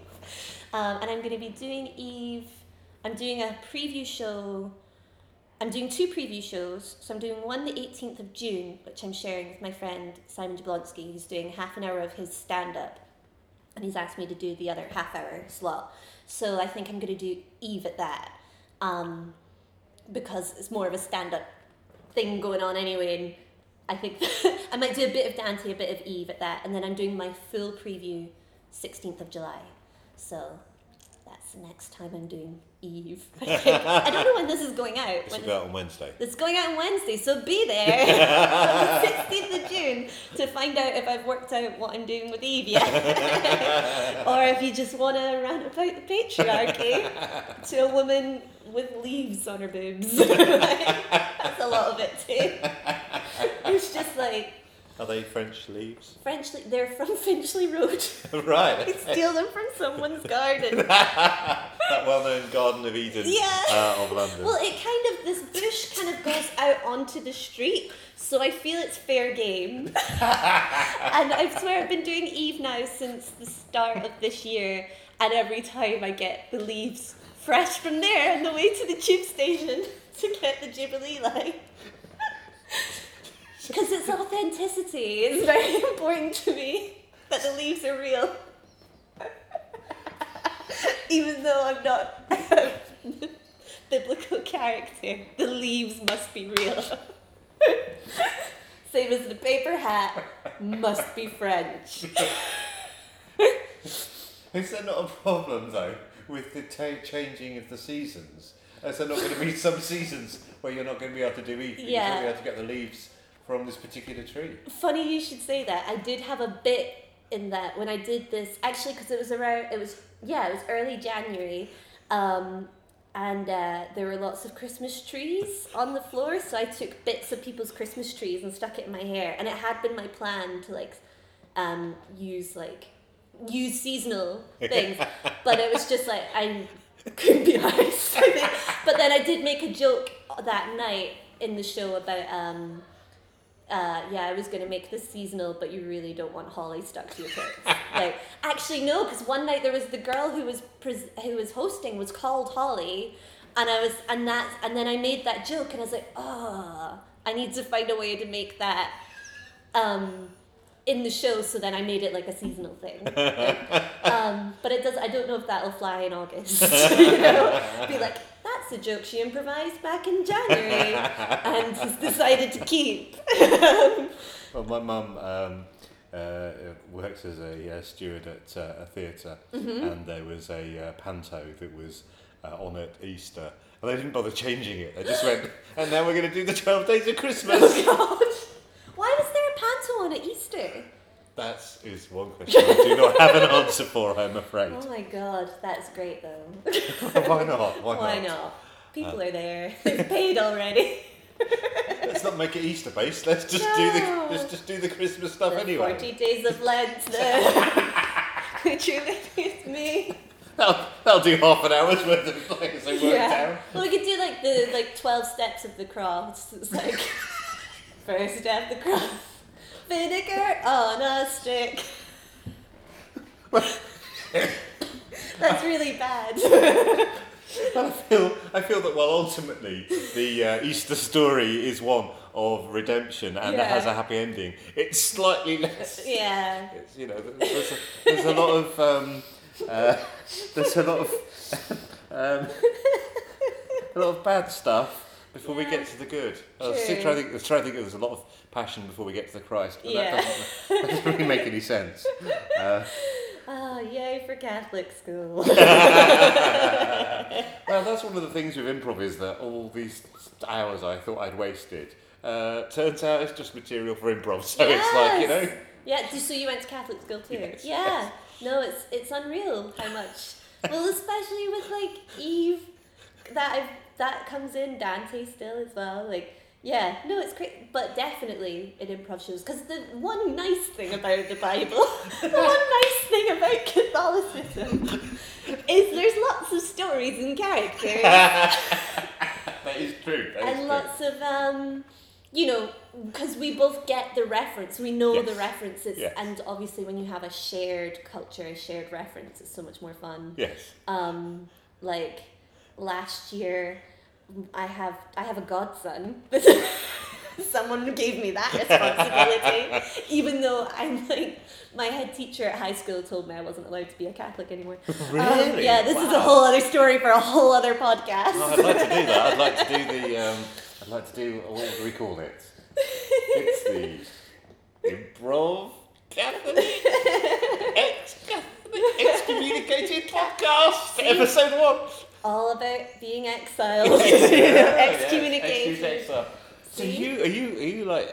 [SPEAKER 2] Um, and I'm going to be doing Eve. I'm doing a preview show. I'm doing two preview shows. So I'm doing one the 18th of June, which I'm sharing with my friend Simon Jablonski. He's doing half an hour of his stand up, and he's asked me to do the other half hour slot. So I think I'm going to do Eve at that, um, because it's more of a stand up thing going on anyway. And I think *laughs* I might do a bit of Dante, a bit of Eve at that, and then I'm doing my full preview 16th of July. So that's next time I'm doing Eve. *laughs* I, don't know when this is going out.
[SPEAKER 1] It's
[SPEAKER 2] When
[SPEAKER 1] about on Wednesday.
[SPEAKER 2] it's going out on Wednesday, so be there on the 16th of June to find out if I've worked out what I'm doing with Eve yet. *laughs* or if you just want to rant about the patriarchy to a woman with leaves on her boobs. *laughs* That's a lot of it too. It's just like,
[SPEAKER 1] Are they French leaves?
[SPEAKER 2] Frenchley, they're from *laughs* Finchley Road. *laughs*
[SPEAKER 1] right.
[SPEAKER 2] I steal them from someone's garden. *laughs*
[SPEAKER 1] that well-known Garden of Eden
[SPEAKER 2] Yeah.
[SPEAKER 1] uh, of London.
[SPEAKER 2] Well, it kind of this bush kind of goes out onto the street, so I feel it's fair game. and I swear I've been doing Eve now since the start of this year, and every time I get the leaves fresh from there on the way to the tube station to get the Jubilee line. Because it's authenticity. It's very *laughs* important to me that the leaves are real. *laughs* Even though I'm not a *laughs* biblical character, the leaves must be real. Same as the paper hat must be French.
[SPEAKER 1] Is there not a problem though with the ta changing of the seasons? Is there not going to be some seasons where you're not going to be able to do Eve? but You're
[SPEAKER 2] Yeah.
[SPEAKER 1] going to be able to get the leaves from this particular tree.
[SPEAKER 2] Funny you should say that. I did have a bit in that when I did this, actually, because it was around, it was, yeah, it was early January. Um, and uh, there were lots of Christmas trees on the floor, so I took bits of people's Christmas trees and stuck it in my hair. And it had been my plan to like um, use like use seasonal *laughs* things, but it was just like I couldn't be *laughs* honest. I think. But then I did make a joke that night in the show about um, uh, yeah, I was gonna make this seasonal, but you really don't want holly stuck to your tits. *laughs* like, actually, no, because one night there was the girl who was pres- who was hosting was called Holly, and I was and that and then I made that joke, and I was like, oh, I need to find a way to make that um, in the show. So then I made it like a seasonal thing. *laughs* um, but it does. I don't know if that'll fly in August. *laughs* you know, be like. That's a joke she improvised back in January *laughs* and has decided to keep. *laughs*
[SPEAKER 1] Well, my mum um, uh, works as a uh, steward at uh, a theatre,
[SPEAKER 2] Mm-hmm.
[SPEAKER 1] and there was a uh, panto that was uh, on at Easter, and they didn't bother changing it. They just went, *laughs* and now we're going to do the Twelve Days of Christmas.
[SPEAKER 2] Oh Why was there a panto on at Easter?
[SPEAKER 1] That is one question I do not have an answer for. I'm afraid.
[SPEAKER 2] Oh my god, that's great though. *laughs*
[SPEAKER 1] Why not? Why,
[SPEAKER 2] Why
[SPEAKER 1] not?
[SPEAKER 2] not? People uh, are there. *laughs* They've paid already. *laughs*
[SPEAKER 1] Let's not make it Easter based. Let's just do the let's just do the Christmas stuff
[SPEAKER 2] The
[SPEAKER 1] anyway.
[SPEAKER 2] 40 days of Lent. Truly with me.
[SPEAKER 1] That'll, that'll do half an hour's worth of as I work down.
[SPEAKER 2] Well, we could do like the like 12 steps of the cross. It's like first step the cross. Vinegar on a stick. That's really bad.
[SPEAKER 1] I feel I feel that while ultimately the uh, Easter story is one of redemption and it
[SPEAKER 2] Yeah.
[SPEAKER 1] has a happy ending, it's slightly less.
[SPEAKER 2] yeah.
[SPEAKER 1] It's, you know, there's a, there's a lot of um, uh, there's a lot of um, a lot of bad stuff before we get to the good. I was trying to think, I was trying to think there's a lot of passion before we get to the Christ, but
[SPEAKER 2] Yeah.
[SPEAKER 1] that, doesn't, that doesn't really make any sense. Uh, *laughs*
[SPEAKER 2] Oh, yay for Catholic school. *laughs* *laughs*
[SPEAKER 1] well, that's one of the things with improv is that all these hours I thought I'd wasted uh, turns out it's just material for improv. So it's like you know.
[SPEAKER 2] Yes. Yeah, so you went to Catholic school too?
[SPEAKER 1] Yes.
[SPEAKER 2] Yeah. No, it's it's unreal how much. Well, especially with like Eve, that I've, that comes in Dante still as well. Like, yeah, no, it's great, but definitely in improv shows. Because the one nice thing about the Bible, *laughs* the one nice thing about Catholicism, is there's lots of stories and characters *laughs*
[SPEAKER 1] That is true. That is
[SPEAKER 2] and
[SPEAKER 1] true.
[SPEAKER 2] lots of um you know, because we both get the reference, we know
[SPEAKER 1] Yes.
[SPEAKER 2] the references,
[SPEAKER 1] Yes.
[SPEAKER 2] and obviously when you have a shared culture, a shared reference, it's so much more fun.
[SPEAKER 1] Yes.
[SPEAKER 2] Um, like last year, I have I have a godson. *laughs* Someone gave me that responsibility, *laughs* even though I'm like my head teacher at high school told me I wasn't allowed to be a Catholic anymore. *laughs* Um,
[SPEAKER 1] Really?
[SPEAKER 2] yeah, this is a whole other story for a whole other podcast.
[SPEAKER 1] Oh, I'd like to do that. I'd like to do the. Um, I'd like to do what would we call it? It's the improv Catholic ex Catholic excommunicated podcast episode one.
[SPEAKER 2] All about being *laughs* exiled,
[SPEAKER 1] Yeah,
[SPEAKER 2] excommunication.
[SPEAKER 1] exile. So you are you are you like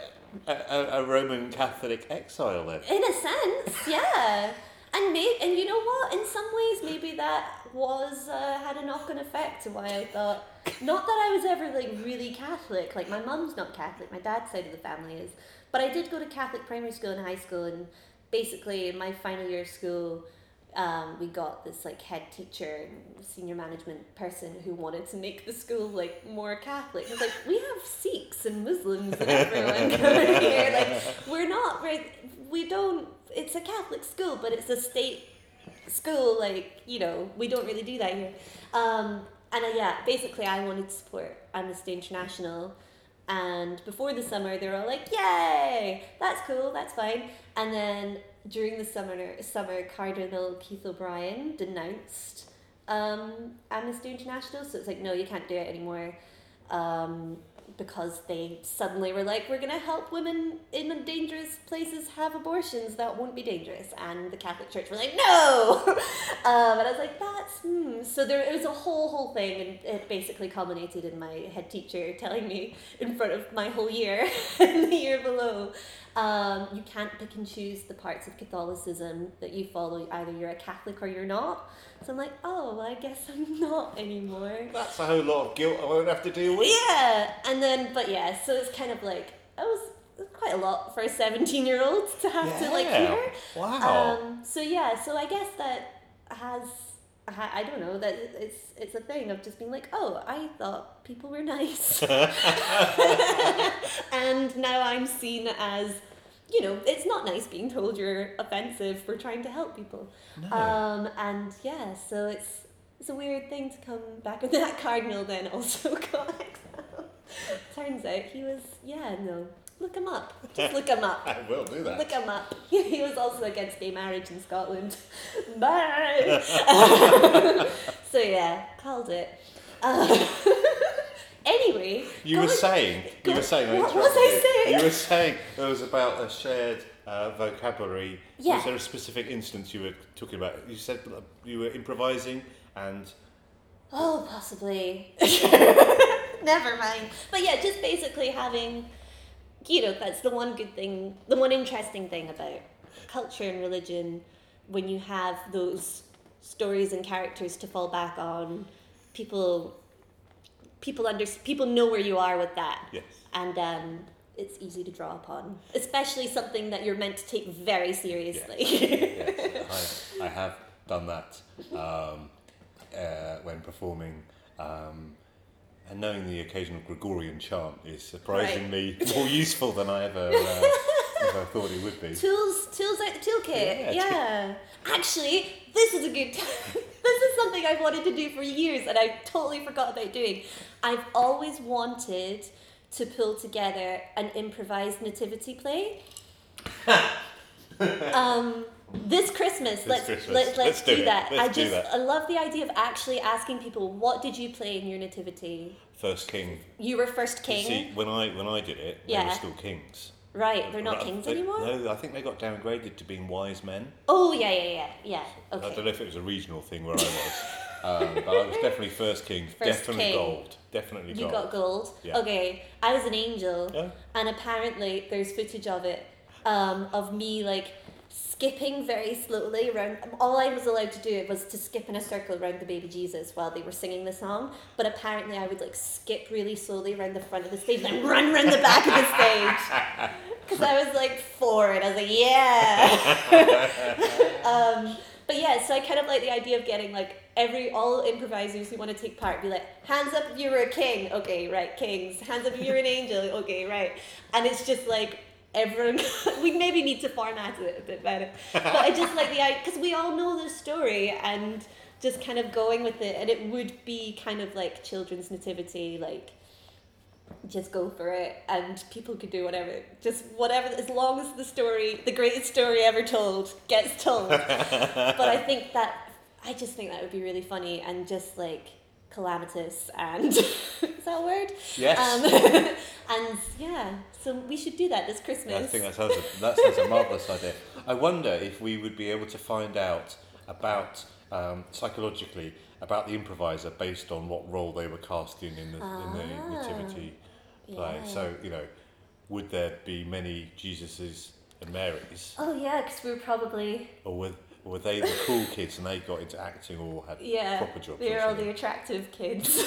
[SPEAKER 1] a, a, a Roman Catholic exile then?
[SPEAKER 2] In a sense, yeah. And may- and you know what? In some ways, maybe that was uh, had a knock-on effect to why I thought. Not that I was ever like really Catholic. Like my mum's not Catholic. My dad's side of the family is. But I did go to Catholic primary school and high school, and basically in my final year of school, um, we got this like head teacher and senior management person who wanted to make the school like more Catholic. I was like, we have Sikhs and Muslims and everyone *laughs* coming here. Like we're not right. We don't. It's a Catholic school, but it's a state school. Like you know, we don't really do that here. Um, and uh, yeah, basically, I wanted to support Amnesty International. And before the summer, they were all like, "Yay, that's cool, that's fine." And then during the summer, summer Cardinal Keith O'Brien denounced um, Amnesty International. So it's like, no, you can't do it anymore. Um, because they suddenly were like, we're going to help women in dangerous places have abortions that won't be dangerous. And the Catholic Church were like, no! *laughs* um, and I was like, that's, hmm. So there it was a whole, whole thing. And it basically culminated in my head teacher telling me in front of my whole year *laughs* and the year below, um, you can't pick and choose the parts of Catholicism that you follow. Either you're a Catholic or you're not. So I'm like, oh, well, I guess I'm *laughs* not anymore.
[SPEAKER 1] That's a whole lot of guilt I won't have to deal with.
[SPEAKER 2] Yeah, and then but yeah, so it's kind of like it was quite a lot for a seventeen-year-old to have to like hear.
[SPEAKER 1] Wow.
[SPEAKER 2] Um, so yeah, so I guess that has ha- I don't know that it's it's a thing of just being like, oh, I thought people were *laughs* nice, *laughs* and now I'm seen as. You know, it's not nice being told you're offensive for trying to help people.
[SPEAKER 1] No.
[SPEAKER 2] Um, and yeah, so it's it's a weird thing to come back and *laughs* that cardinal then also *laughs* got exiled. Turns out he was yeah, no. Look him up. Just look him up. *laughs*
[SPEAKER 1] I will do that.
[SPEAKER 2] Look him up. He was also against gay marriage in Scotland. Bye. so yeah, called it. Anyway,
[SPEAKER 1] You were
[SPEAKER 2] going-
[SPEAKER 1] saying, you were saying,
[SPEAKER 2] what was I
[SPEAKER 1] you.
[SPEAKER 2] saying?
[SPEAKER 1] You were saying it was about a shared uh, vocabulary.
[SPEAKER 2] Yeah.
[SPEAKER 1] Was there a specific instance you were talking about? You said you were improvising and
[SPEAKER 2] Oh, possibly. *laughs* Never mind. But yeah, just basically having, you know, that's the one good thing, the one interesting thing about culture and religion when you have those stories and characters to fall back on. People, people under people know where you are with that,
[SPEAKER 1] yes.
[SPEAKER 2] and um, it's easy to draw upon, especially something that you're meant to take very seriously.
[SPEAKER 1] yes, *laughs* I, I have done that um, uh, when performing. Um, and knowing the occasional Gregorian chant is surprisingly more useful than I ever, *laughs* uh, ever thought it would be.
[SPEAKER 2] tools tools out the toolkit
[SPEAKER 1] Yeah,
[SPEAKER 2] yeah, actually this is a good *laughs* this is something i've wanted to do for years and i totally forgot about doing i've always wanted to pull together an improvised nativity play *laughs* um this Christmas, let's
[SPEAKER 1] Christmas.
[SPEAKER 2] Let, let's,
[SPEAKER 1] Let's do
[SPEAKER 2] do, that.
[SPEAKER 1] Let's
[SPEAKER 2] I just
[SPEAKER 1] that.
[SPEAKER 2] I love the idea of actually asking people, what did you play in your nativity?
[SPEAKER 1] First king.
[SPEAKER 2] You were first king,
[SPEAKER 1] You see, when I when I did it, they were still kings.
[SPEAKER 2] Right? They're not kings anymore.
[SPEAKER 1] No, I think they got downgraded to being wise men.
[SPEAKER 2] Oh yeah, yeah, yeah, yeah.
[SPEAKER 1] I don't
[SPEAKER 2] Okay.
[SPEAKER 1] know if it was a regional thing where I was, um, but I was definitely first king.
[SPEAKER 2] First
[SPEAKER 1] definitely
[SPEAKER 2] king.
[SPEAKER 1] gold. Definitely
[SPEAKER 2] You
[SPEAKER 1] gold.
[SPEAKER 2] got gold.
[SPEAKER 1] Yeah.
[SPEAKER 2] Okay, I was an angel,
[SPEAKER 1] Yeah.
[SPEAKER 2] and apparently there's footage of it, um, of me like skipping very slowly around. All I was allowed to do was to skip in a circle around the baby Jesus while they were singing the song. But apparently I would like skip really slowly around the front of the stage and run around the back of the stage. *laughs* Because I was like four and I was like, yeah. *laughs* um, but yeah, so I kind of like the idea of getting like every all improvisers who want to take part be like, hands up if you were a king, okay, right, kings. Hands up if you're an angel, okay, right. And it's just like everyone. *laughs* we maybe need to format it a bit better, but I just like the idea because we all know the story and just kind of going with it, and it would be kind of like children's nativity, like just go for it and people could do whatever just whatever as long as the story the greatest story ever told gets told *laughs* but i think that i just think that would be really funny and just like calamitous and *laughs* is that a word
[SPEAKER 1] Yes.
[SPEAKER 2] um, *laughs* and yeah so we should do that this christmas
[SPEAKER 1] I think that sounds a, that sounds a marvelous idea. I wonder if we would be able to find out about um, psychologically about the improviser based on what role they were cast in in the, in
[SPEAKER 2] Ah,
[SPEAKER 1] the nativity play.
[SPEAKER 2] yeah.
[SPEAKER 1] So you know, would there be many Jesuses and Marys,
[SPEAKER 2] oh yeah because we were probably
[SPEAKER 1] or were or were they the cool kids and they got into acting or had
[SPEAKER 2] yeah
[SPEAKER 1] proper jobs?
[SPEAKER 2] they
[SPEAKER 1] or
[SPEAKER 2] were all the attractive kids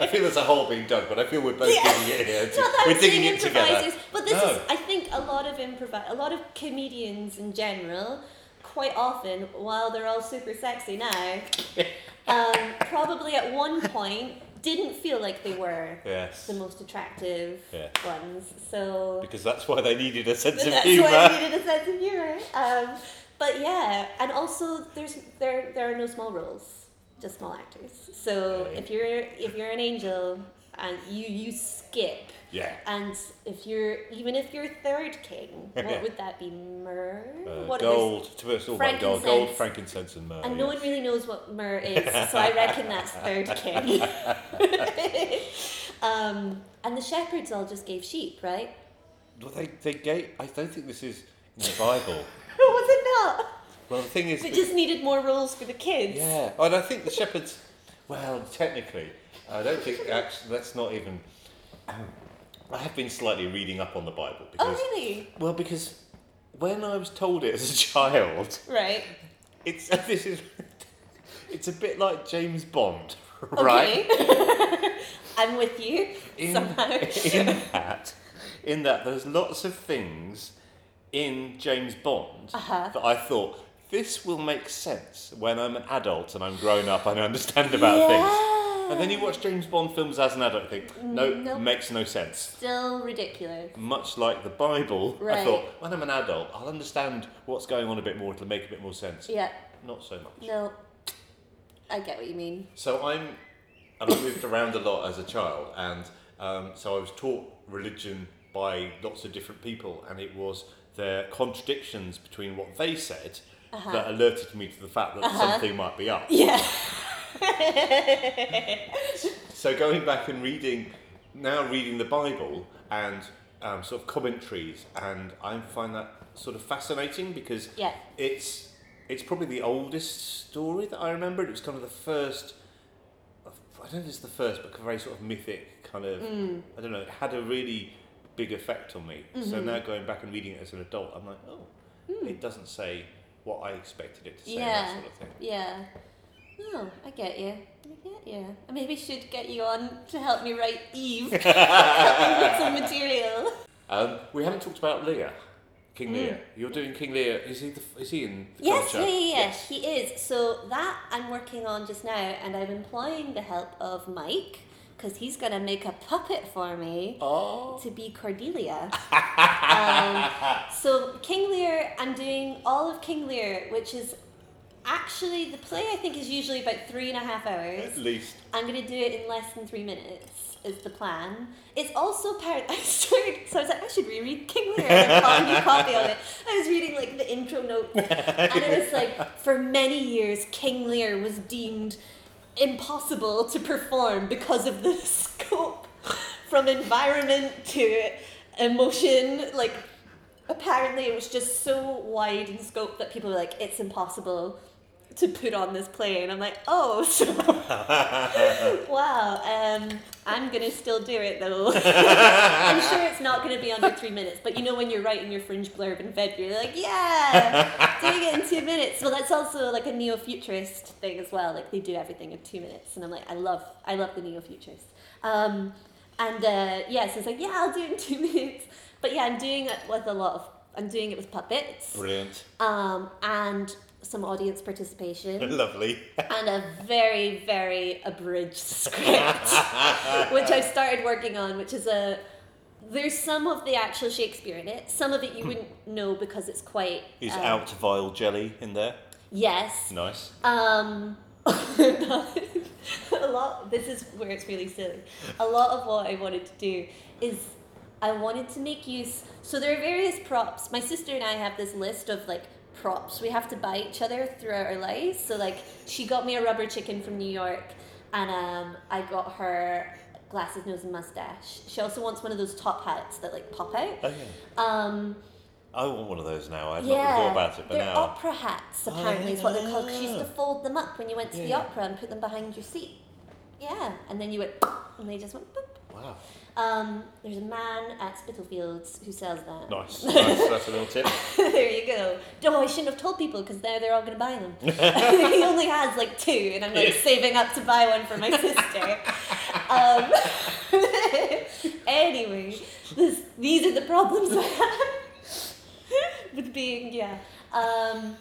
[SPEAKER 1] I feel there's a hole being dug, but I feel we're both
[SPEAKER 2] Yeah.
[SPEAKER 1] digging it here.
[SPEAKER 2] That
[SPEAKER 1] we're digging it together.
[SPEAKER 2] But this
[SPEAKER 1] No.
[SPEAKER 2] is, I think, a lot of improv, a lot of comedians in general, quite often, while they're all super sexy now, *laughs* um, probably at one point didn't feel like they were
[SPEAKER 1] Yes.
[SPEAKER 2] the most attractive
[SPEAKER 1] Yeah.
[SPEAKER 2] ones. So
[SPEAKER 1] Because that's why they needed a sense *laughs* of
[SPEAKER 2] humor.
[SPEAKER 1] that's
[SPEAKER 2] why I needed a sense of humor. Um, but yeah, and also there's there there are no small roles, just small actors. So
[SPEAKER 1] Okay.
[SPEAKER 2] if you're if you're an angel and you you skip.
[SPEAKER 1] Yeah.
[SPEAKER 2] And if you're even if you're third king, what would that be? Myrrh.
[SPEAKER 1] Uh,
[SPEAKER 2] what is-
[SPEAKER 1] gold, to it's all about gold, gold,
[SPEAKER 2] Frankincense.
[SPEAKER 1] and myrrh.
[SPEAKER 2] and no one really knows what myrrh is, so I reckon that's third king. *laughs* um, and the shepherds all just gave sheep, right?
[SPEAKER 1] Well, they, they gave. I don't think this is in the Bible. *laughs*
[SPEAKER 2] Was it not?
[SPEAKER 1] well, the thing is,
[SPEAKER 2] It just needed more rules for the kids.
[SPEAKER 1] yeah. And I think the shepherds. Well, technically, I don't think. Actually, that's not even. I have been slightly reading up on the Bible because.
[SPEAKER 2] Oh really?
[SPEAKER 1] Well, because when I was told it as a child,
[SPEAKER 2] Right.
[SPEAKER 1] it's *laughs* this is. It's a bit like James Bond, right?
[SPEAKER 2] Okay. *laughs* I'm with you
[SPEAKER 1] in,
[SPEAKER 2] somehow. *laughs*
[SPEAKER 1] in that, in that there's lots of things in James Bond
[SPEAKER 2] Uh-huh.
[SPEAKER 1] that I thought this will make sense when I'm an adult and I'm grown up and I understand about things. And then you watch James Bond films as an adult and think, no, mm,
[SPEAKER 2] Nope.
[SPEAKER 1] makes no sense.
[SPEAKER 2] Still ridiculous.
[SPEAKER 1] Much like the Bible, I thought when I'm an adult, I'll understand what's going on a bit more, it'll make a bit more sense.
[SPEAKER 2] Yeah.
[SPEAKER 1] Not so much.
[SPEAKER 2] No. I get what you mean.
[SPEAKER 1] So I'm, and I moved around a lot as a child, and um, so I was taught religion by lots of different people, and it was their contradictions between what they said uh-huh. that alerted me to the fact that uh-huh. something might be up.
[SPEAKER 2] Yeah. *laughs*
[SPEAKER 1] So going back and reading, now reading the Bible and um, sort of commentaries, and I find that sort of fascinating because
[SPEAKER 2] Yeah.
[SPEAKER 1] it's it's probably the oldest story that I remember. It was kind of the first. I don't know if it's the first, but very sort of mythic kind of.
[SPEAKER 2] Mm.
[SPEAKER 1] I don't know. It had a really big effect on me. So
[SPEAKER 2] Mm-hmm.
[SPEAKER 1] now going back and reading it as an adult, I'm like, oh,
[SPEAKER 2] Hmm.
[SPEAKER 1] it doesn't say what I expected it to say.
[SPEAKER 2] Yeah.
[SPEAKER 1] That sort of thing.
[SPEAKER 2] Yeah. No, I get you. I get you. I maybe should get you on to help me write Eve. *laughs* help me with some material.
[SPEAKER 1] Um, we haven't talked about Lear, King Lear. You're doing King Lear. Is he the, is he in the
[SPEAKER 2] Mm. Yes,
[SPEAKER 1] current
[SPEAKER 2] yeah, yeah, yeah, he is. So that I'm working on just now, and I'm employing the help of Mike because he's gonna make a puppet for me
[SPEAKER 1] Oh.
[SPEAKER 2] to be Cordelia. *laughs* um, so King Lear, I'm doing all of King Lear, which is actually the play. I think is usually about three and a half hours.
[SPEAKER 1] At least.
[SPEAKER 2] I'm gonna do it in less than three minutes. Is the plan? It's also part. *laughs* I started, so I was like, I should reread King Lear. and bought a new copy of it. I was reading like the intro notes, *laughs* and it was like, for many years, King Lear was deemed impossible to perform because of the *laughs* scope from environment to emotion. Like, apparently, it was just so wide in scope that people were like, it's impossible to put on this play. And I'm like, oh, *laughs* so *laughs* wow. Um, I'm gonna still do it though. *laughs* I'm sure it's not gonna be under three minutes. But you know when you're writing your fringe blurb in February, you're like, yeah, doing it in two minutes. Well, that's also like a neo-futurist thing as well. Like they do everything in two minutes, and I'm like, I love, I love the neo-futurists. Um, and uh, yeah, so it's like, yeah, I'll do it in two minutes. But yeah, I'm doing it with a lot of I'm doing it with puppets,
[SPEAKER 1] Brilliant.
[SPEAKER 2] um, and some audience participation. *laughs*
[SPEAKER 1] Lovely.
[SPEAKER 2] and a very, very abridged script, *laughs* which I've started working on, which is a. There's some of the actual Shakespeare in it. Some of it you wouldn't know because it's quite.
[SPEAKER 3] Is
[SPEAKER 2] um,
[SPEAKER 3] out vile jelly in there?
[SPEAKER 2] Yes.
[SPEAKER 1] Nice.
[SPEAKER 2] Um, *laughs* a lot. This is where it's really silly. A lot of what I wanted to do is I wanted to make use. So there are various props. My sister and I have this list of like props we have to buy each other throughout our lives. So like she got me a rubber chicken from New York, and um, I got her glasses, nose, and mustache. She also wants one of those top hats that like pop out.
[SPEAKER 3] Oh yeah.
[SPEAKER 2] Um,
[SPEAKER 3] I want one of those now. I've
[SPEAKER 2] yeah,
[SPEAKER 3] not thought about it, but
[SPEAKER 2] they're
[SPEAKER 3] now
[SPEAKER 2] opera hats. Apparently, is what they're called. you used to fold them up when you went to the opera and put them behind your seat. Yeah, and then you went, and they just went. Boop.
[SPEAKER 3] wow,
[SPEAKER 2] Um, there's a man at Spitalfields who sells that.
[SPEAKER 1] Nice. *laughs* nice. That's a little tip.
[SPEAKER 2] there you go. No, I shouldn't have told people because now they're all going to buy them. *laughs* *laughs* he only has like two, and I'm like saving up to buy one for my sister. um, anyway, this, these are the problems I have with being, yeah. Um,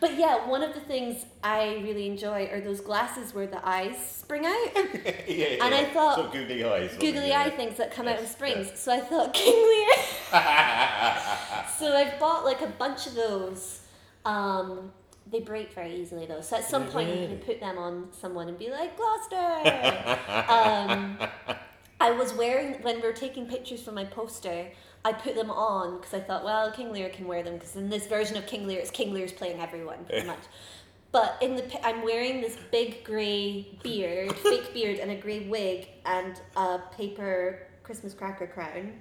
[SPEAKER 2] but yeah, one of the things I really enjoy are those glasses where the eyes spring out. *laughs*
[SPEAKER 1] yeah, yeah.
[SPEAKER 2] And I thought-
[SPEAKER 1] Sort of googly eyes.
[SPEAKER 2] Googly eye things that come out in
[SPEAKER 1] Yes,
[SPEAKER 2] springs. So I thought *laughs* King Lear. *laughs* so I've bought like a bunch of those. Um, they break very easily though. So at some point you can put them on someone and be like Gloucester. um, I was wearing when we were taking pictures for my poster. I put them on because I thought, well, King Lear can wear them because in this version of King Lear, it's King Lear's playing everyone pretty much. But in the I'm wearing this big grey beard, *laughs* fake beard, and a grey wig, and a paper Christmas cracker crown,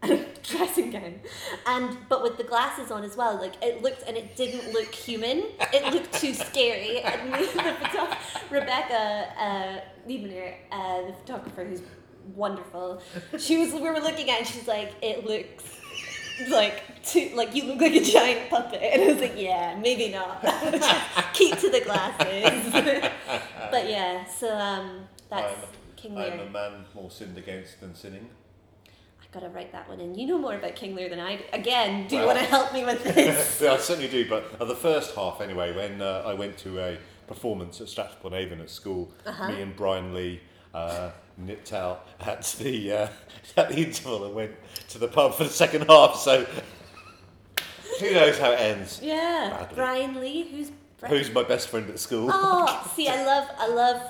[SPEAKER 2] and a *laughs* dressing gown, and but with the glasses on as well. Like it looked, and it didn't look human. It looked too scary. And *laughs* the Rebecca uh, Liebener, uh, the photographer, who's wonderful, she was. We were looking at, it and she's like, it looks like too, like you look like a giant puppet and I was like yeah maybe not *laughs* keep to the glasses *laughs* but yeah so um that's
[SPEAKER 1] I'm-
[SPEAKER 2] King
[SPEAKER 1] I'm a man more sinned against than sinning.
[SPEAKER 2] I gotta write that one in you know more about King Lear than I do again do you want to help me with *laughs* this
[SPEAKER 1] yeah, I certainly do. But uh, the first half, anyway, when uh, I went to a performance at Stratford Avon at school,
[SPEAKER 2] Uh-huh.
[SPEAKER 1] me and Brian Lee uh, nipped out at the uh, *laughs* at the interval and went to the pub for the second half. So who knows how it ends?
[SPEAKER 2] yeah
[SPEAKER 1] Badly.
[SPEAKER 2] Brian Lee who's Brian?
[SPEAKER 1] Who's my best friend at school?
[SPEAKER 2] oh *laughs* see I love I love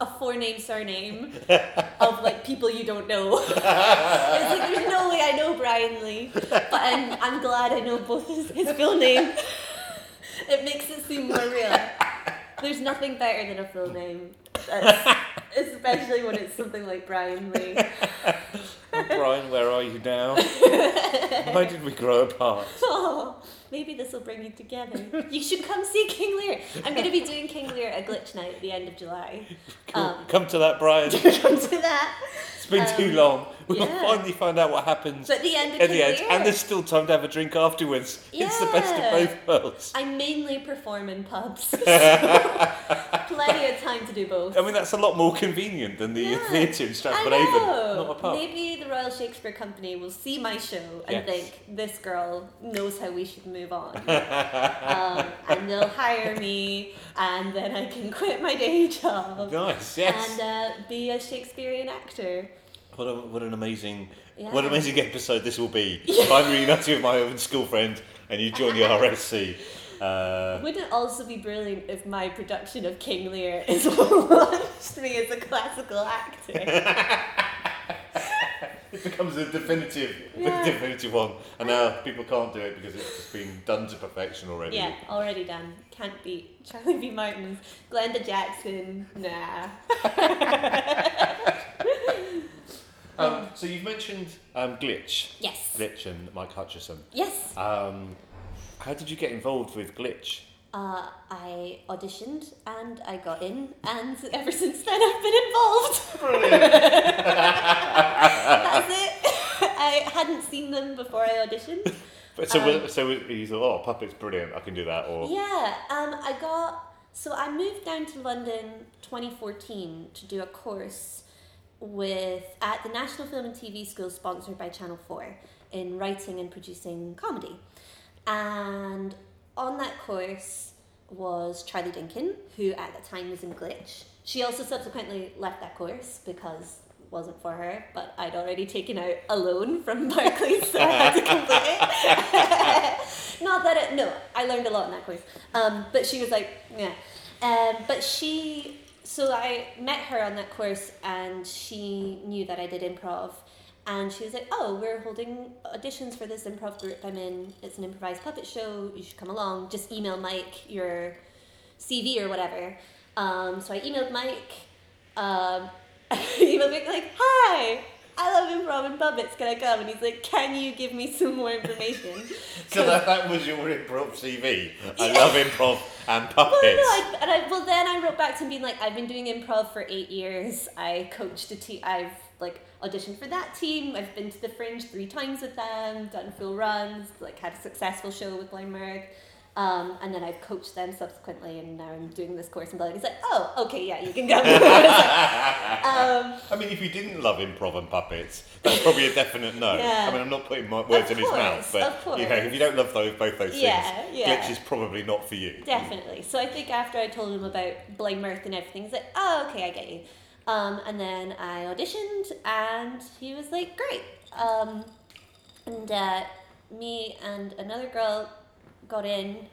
[SPEAKER 2] a four name surname *laughs* of like people you don't know it's like there's no way I know Brian Lee but I'm, I'm glad I know both his, his full name it makes it seem more real there's nothing better than a full *laughs* name especially when it's something like Brian Lee *laughs*
[SPEAKER 3] Brian, where are you now? *laughs* Why did we grow apart?
[SPEAKER 2] oh, maybe this will bring you together *laughs* you should come see King Lear I'm going to be doing King Lear at Glitch Night at the end of July um,
[SPEAKER 3] Come to that, Brian. *laughs*
[SPEAKER 2] come to that
[SPEAKER 3] It's been too long. We'll
[SPEAKER 2] yeah.
[SPEAKER 3] finally find out what happens
[SPEAKER 2] but the end of
[SPEAKER 3] at
[SPEAKER 2] King
[SPEAKER 3] the end,
[SPEAKER 2] Lear
[SPEAKER 3] and there's still time to have a drink afterwards. It's the best of both worlds.
[SPEAKER 2] I mainly perform in pubs. so *laughs* plenty of time to do both.
[SPEAKER 3] I mean, that's a lot more convenient than the
[SPEAKER 2] Yeah. *laughs*
[SPEAKER 3] theatre in Stratford Avon.
[SPEAKER 2] Maybe the Royal Shakespeare Company will see my show and
[SPEAKER 3] Yes.
[SPEAKER 2] think this girl knows how we should move on, *laughs* um, and they'll hire me, and then I can quit my day job
[SPEAKER 3] Nice, yes.
[SPEAKER 2] and uh, be a Shakespearean actor.
[SPEAKER 3] What, a, what an amazing, what an amazing episode this will be. *laughs* I'm reuniting with my old school friend, and you join the RSC. Uh,
[SPEAKER 2] Wouldn't it also be brilliant if my production of King Lear is *laughs* launched me as a classical actor? *laughs*
[SPEAKER 1] It becomes a definitive,
[SPEAKER 2] Yeah.
[SPEAKER 1] definitive one, and now people can't do it because it's just been done to perfection already.
[SPEAKER 2] Yeah, already done. Can't beat Charlie B. Martin's Glenda Jackson. Nah. *laughs*
[SPEAKER 1] Um, so you've mentioned um, Glitch,
[SPEAKER 2] Yes.
[SPEAKER 1] Glitch, and Mike Hutchison.
[SPEAKER 2] Yes.
[SPEAKER 1] Um, how did you get involved with Glitch?
[SPEAKER 2] Uh, I auditioned and I got in, and *laughs* ever since then I've been involved.
[SPEAKER 1] Brilliant.
[SPEAKER 2] That's it. *laughs* I hadn't seen them before I auditioned.
[SPEAKER 1] But so,
[SPEAKER 2] Um,
[SPEAKER 1] so you thought, oh, puppet's brilliant. I can do that. Or
[SPEAKER 2] Yeah, um, I got so I moved down to London 2014 to do a course with at the National Film and TV School, sponsored by Channel Four, in writing and producing comedy. And on that course was Charlie Dinkin, who at the time was in Glitch. She also subsequently left that course because it wasn't for her, but I'd already taken out a loan from *laughs* Barclays, so I had to complete it. *laughs* Not that it, no, I learned a lot in that course. Um, but she was like, yeah. Um, but she, so I met her on that course and she knew that I did improv. And she was like, "Oh, we're holding auditions for this improv group I'm in. It's an improvised puppet show. You should come along. Just email Mike your CV or whatever." Um, so I emailed Mike. Um, *laughs* emailed Mike like, "Hi, I love improv and puppets. Can I come?" And he's like, "Can you give me some more information?" *laughs*
[SPEAKER 3] So that, that was your improv CV. I love improv and puppets.
[SPEAKER 2] Well, no, I, and I, well, then I wrote back to him being like, I've been doing improv for eight years. I coached a team. I've like auditioned for that team. I've been to the Fringe three times with them. Done full runs. Like had a successful show with Blind Mirth. Um, and then I've coached them subsequently, and now I'm doing this course. And Blind. He's like, oh, okay, yeah, you can go. *laughs* I um,
[SPEAKER 3] I mean, if you didn't love improv and puppets, that's probably a definite no.
[SPEAKER 2] Yeah.
[SPEAKER 3] I mean, I'm not putting my words
[SPEAKER 2] Of
[SPEAKER 3] in his mouth, but you know, if you don't love those both those
[SPEAKER 2] Yeah,
[SPEAKER 3] things,
[SPEAKER 2] yeah.
[SPEAKER 3] glitch is probably not for you.
[SPEAKER 2] Definitely. So I think after I told him about Blind Mirth and everything, he's like, oh, okay, I get you. Um, and then I auditioned, and he was like, great. Um, and uh, me and another girl got in,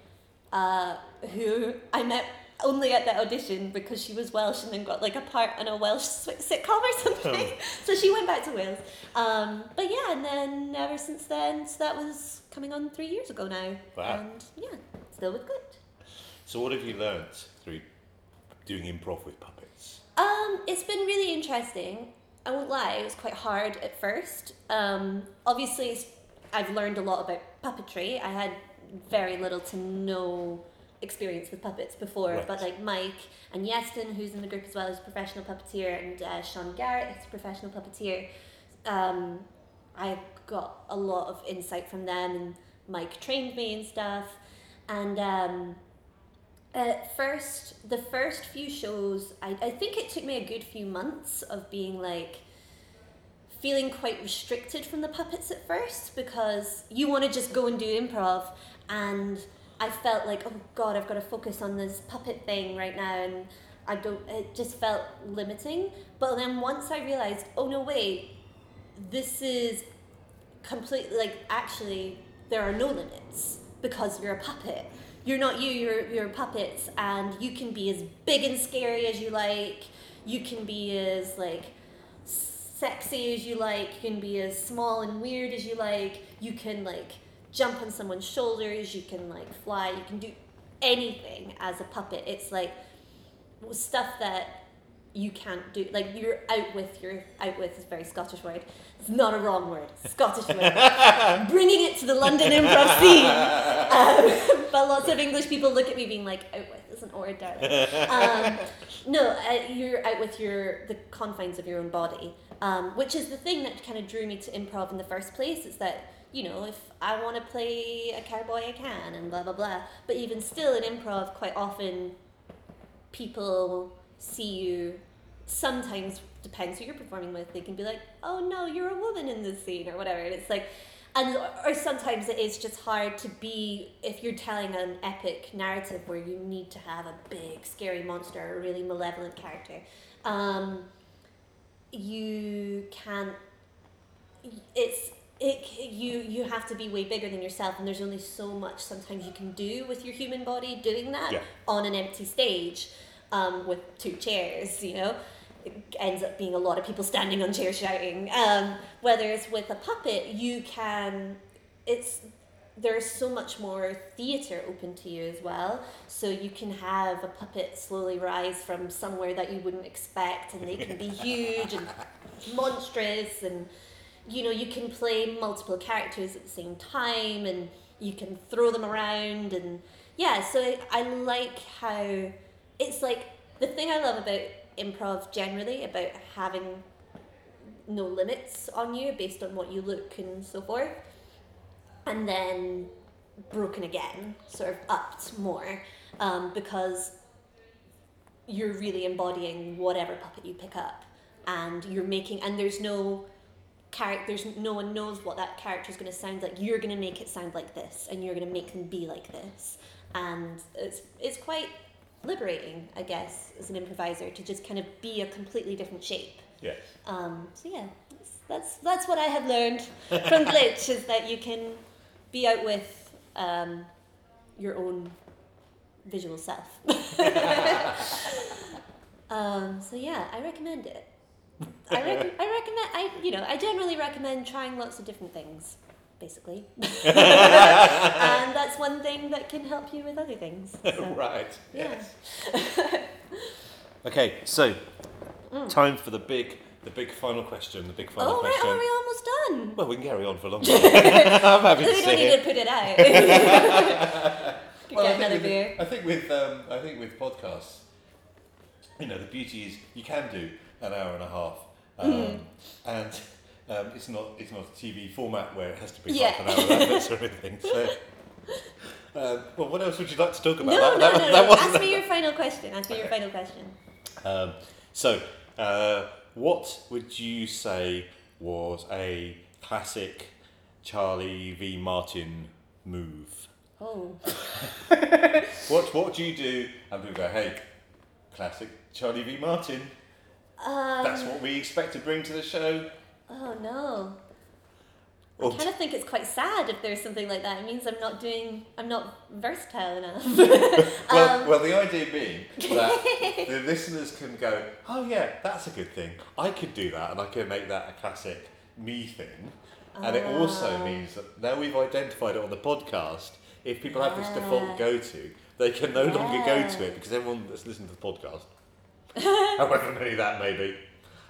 [SPEAKER 2] uh, who I met only at the audition because she was Welsh and then got like a part in a Welsh sitcom or *laughs* something. so she went back to Wales. Um, but yeah, and then ever since then, so that was coming on three years ago now.
[SPEAKER 3] Wow.
[SPEAKER 2] And yeah, still with Glitch.
[SPEAKER 3] So, what have you learnt through doing improv with puppets?
[SPEAKER 2] Um, it's been really interesting. I won't lie, it was quite hard at first. Um, obviously, I've learned a lot about puppetry. I had very little to no experience with puppets before,
[SPEAKER 3] Right.
[SPEAKER 2] but like Mike and Yeston, who's in the group as well, is a professional puppeteer, and uh, Sean Garrett, who's a professional puppeteer. Um, I got a lot of insight from them, and Mike trained me and stuff. And um, at first, the first few shows, I, I think it took me a good few months of being like, feeling quite restricted from the puppets at first because you want to just go and do improv. And I felt like oh god I've got to focus on this puppet thing right now. And I don't it just felt limiting. But then once I realized oh no wait this is completely like actually there are no limits because you're a puppet you're not you you're you're puppets and you can be as big and scary as you like. You can be as like sexy as you like. You can be as small and weird as you like. You can like jump on someone's shoulders. You can like fly. You can do anything as a puppet. It's like stuff that you can't do like you're out with your out with is a very scottish word. It's not a wrong word. Scottish word. *laughs* Bringing it to the london improv scene. Um, *laughs* but lots of english people look at me being like out with isn't word darling um, *laughs* no uh, you're out with your the confines of your own body. Um, which is the thing that kind of drew me to improv in the first place is that you know if i want to play a cowboy i can and blah blah blah. But even still in improv quite often people see you sometimes depends who you're performing with. They can be like oh no you're a woman in this scene or whatever. And it's like and or sometimes it is just hard to be if you're telling an epic narrative where you need to have a big scary monster or a really malevolent character um, you can't it's it you you have to be way bigger than yourself and there's only so much sometimes you can do with your human body doing that
[SPEAKER 3] Yeah.
[SPEAKER 2] on an empty stage um, with two chairs you know ends up being a lot of people standing on chairs shouting. Um, whereas with a puppet you can it's there's so much more theater open to you as well. So you can have a puppet slowly rise from somewhere that you wouldn't expect and they can be *laughs* huge and monstrous and you know you can play multiple characters at the same time and you can throw them around and yeah so I, I like how it's like the thing i love about improv generally about having no limits on you based on what you look and so forth. And then broken again sort of upped more um, because you're really embodying whatever puppet you pick up. And you're making and there's no character there's no one knows what that character is going to sound like. You're going to make it sound like this and you're going to make them be like this. And it's it's quite liberating i guess as an improviser to just kind of be a completely different shape.
[SPEAKER 1] Yes.
[SPEAKER 2] um, so yeah that's, that's that's what i have learned from *laughs* glitch is that you can be out with um, your own visual self. *laughs* Um, so yeah i recommend it. I, *laughs* rec- I recommend I you know I generally recommend trying lots of different things basically *laughs* *laughs* and that's one thing that can help you with other things so, *laughs*
[SPEAKER 1] right.
[SPEAKER 2] yeah
[SPEAKER 1] Okay, so time for the big, the big final question. The big final question.
[SPEAKER 2] oh right are we almost done
[SPEAKER 1] Well, we can carry on for a long time. I'm happy to
[SPEAKER 2] we don't need
[SPEAKER 1] it.
[SPEAKER 2] to put it out
[SPEAKER 1] Well, I think
[SPEAKER 2] another
[SPEAKER 1] with, I think with um, I think with podcasts, you know, the beauty is you can do an hour and a half, um,
[SPEAKER 2] Mm.
[SPEAKER 1] and um, it's not it's not a TV format where it has to be
[SPEAKER 2] Yeah.
[SPEAKER 1] half an hour adverts or anything. So, *laughs* um, well, what else would you like to talk about?
[SPEAKER 2] no
[SPEAKER 1] That-
[SPEAKER 2] no
[SPEAKER 1] that-
[SPEAKER 2] no,
[SPEAKER 1] that
[SPEAKER 2] no. ask me your final question ask me your final question
[SPEAKER 1] Um, so, uh, what would you say was a classic Charlie v Martin move?
[SPEAKER 2] oh *laughs*
[SPEAKER 1] What what do you do? And people go, hey, classic Charlie v Martin.
[SPEAKER 2] um,
[SPEAKER 1] That's what we expect to bring to the show.
[SPEAKER 2] Oh no I kind of think it's quite sad if there's something like that. It means I'm not doing, I'm not versatile enough. *laughs* *laughs*
[SPEAKER 1] well,
[SPEAKER 2] um,
[SPEAKER 1] well, the idea being that *laughs* the listeners can go, oh yeah, that's a good thing. I could do that, and I could make that a classic me thing. And it also
[SPEAKER 2] Ah.
[SPEAKER 1] means that now we've identified it on the podcast. If people have this default go to, they can no longer go to it because everyone that's listening to the podcast, however many that may be,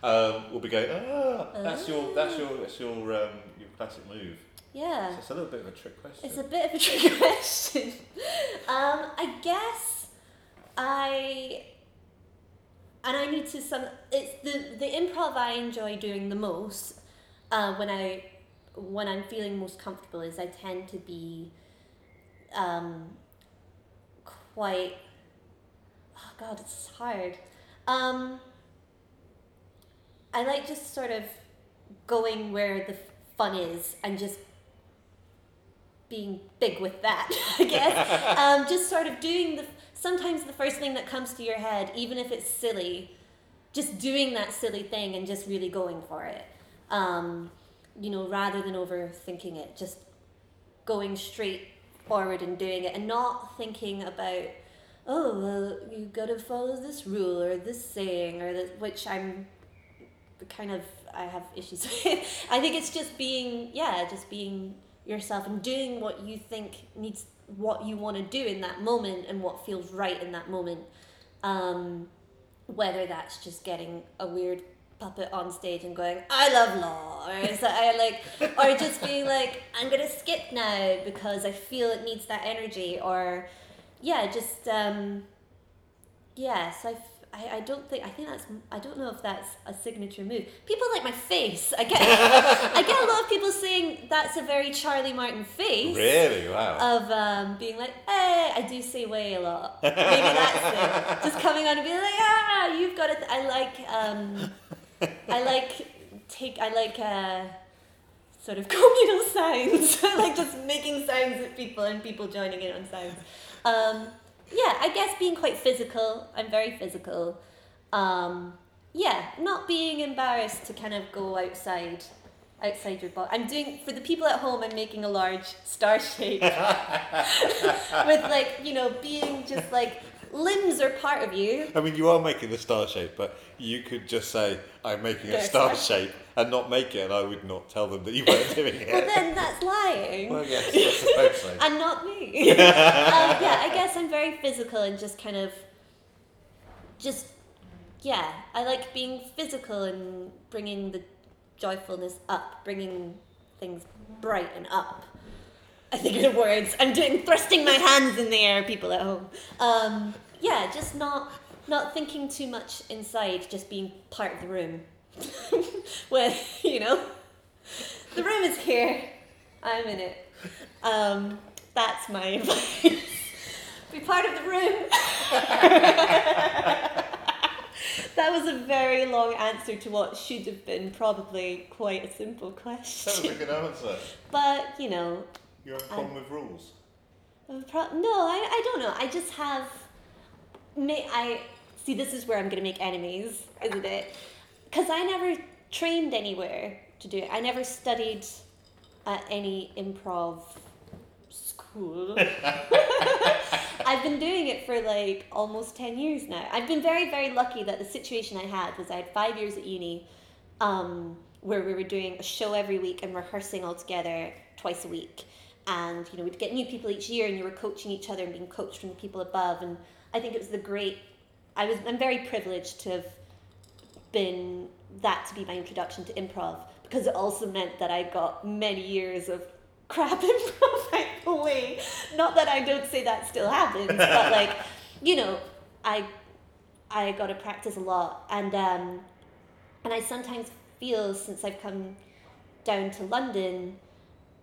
[SPEAKER 1] um, will be going, ah, that's your that's your that's your um, your classic move. So
[SPEAKER 2] yeah,
[SPEAKER 1] it's a little bit of a trick question.
[SPEAKER 2] it's a bit of a trick *laughs* question. um, I guess I, and I need to some. It's the the improv I enjoy doing the most uh, when I when I'm feeling most comfortable is I tend to be um, quite. Oh God, it's hard. Um, I like just sort of going where the fun is and just being big with that, *laughs* I guess. *laughs* um, just sort of doing the sometimes the first thing that comes to your head, even if it's silly, just doing that silly thing and just really going for it. Um, you know, rather than overthinking it, just going straight forward and doing it and not thinking about oh well you gotta follow this rule or this saying or this which i'm kind of i have issues *laughs* with. I think it's just being yeah just being yourself and doing what you think needs what you want to do in that moment and what feels right in that moment. Um, whether that's just getting a weird puppet on stage and going i love law or is that i like or just being like i'm gonna skip now because i feel it needs that energy or yeah just um yeah so I, I, I don't think i think that's i don't know if that's a signature move people like my face i get i get a lot of people saying that's a very charlie martin face
[SPEAKER 1] Really? Wow.
[SPEAKER 2] of um, being like, hey, I do say way a lot. Maybe that's it. *laughs* Just coming on and being like, ah, you've got it. I like, um, I like take, I like uh, sort of *laughs* communal sounds. *laughs* I like just making sounds at people and people joining in on sounds. Um, yeah, I guess being quite physical. I'm very physical. Um, yeah, not being embarrassed to kind of go outside outside your box. I'm doing for the people at home. I'm making a large star shape *laughs* *laughs* with like you know being just like limbs are part of you.
[SPEAKER 1] I mean, you are making the star shape, but you could just say, I'm making a
[SPEAKER 2] Yes,
[SPEAKER 1] star
[SPEAKER 2] I-
[SPEAKER 1] shape and not make it, and I would not tell them that you weren't doing it.
[SPEAKER 2] Well, then that's lying.
[SPEAKER 1] Well, yes, I suppose so.
[SPEAKER 2] and not me. *laughs* um, yeah, I guess I'm very physical and just kind of, just, yeah, I like being physical and bringing the joyfulness up, bringing things bright and up. I think of the words. I'm doing thrusting my hands in the air, people at home. Um, yeah, just not not thinking too much inside, just being part of the room. *laughs* Where you know, the room is here. I'm in it. Um, that's my *laughs* advice. Be part of the room. *laughs* that was a very long answer to what should have been probably quite a simple question.
[SPEAKER 1] That was a good answer.
[SPEAKER 2] But you know,
[SPEAKER 1] You have a problem with rules?
[SPEAKER 2] Pro- no, I, I don't know. I just have. May I see? This is where I'm gonna make enemies, isn't it? Because I never trained anywhere to do it. I never studied at any improv school. *laughs* *laughs* I've been doing it for like almost ten years now. I've been very, very lucky that the situation I had was I had five years at uni, um, where we were doing a show every week and rehearsing all together twice a week. And you know, we'd get new people each year, and you were coaching each other and being coached from the people above. And I think it was the great. I was. I'm very privileged to have been that to be my introduction to improv because it also meant that I got many years of crap *laughs* improv out the way. Not that I don't say that still happens, but *laughs* like, you know, I I got to practice a lot, and um, and I sometimes feel since I've come down to London,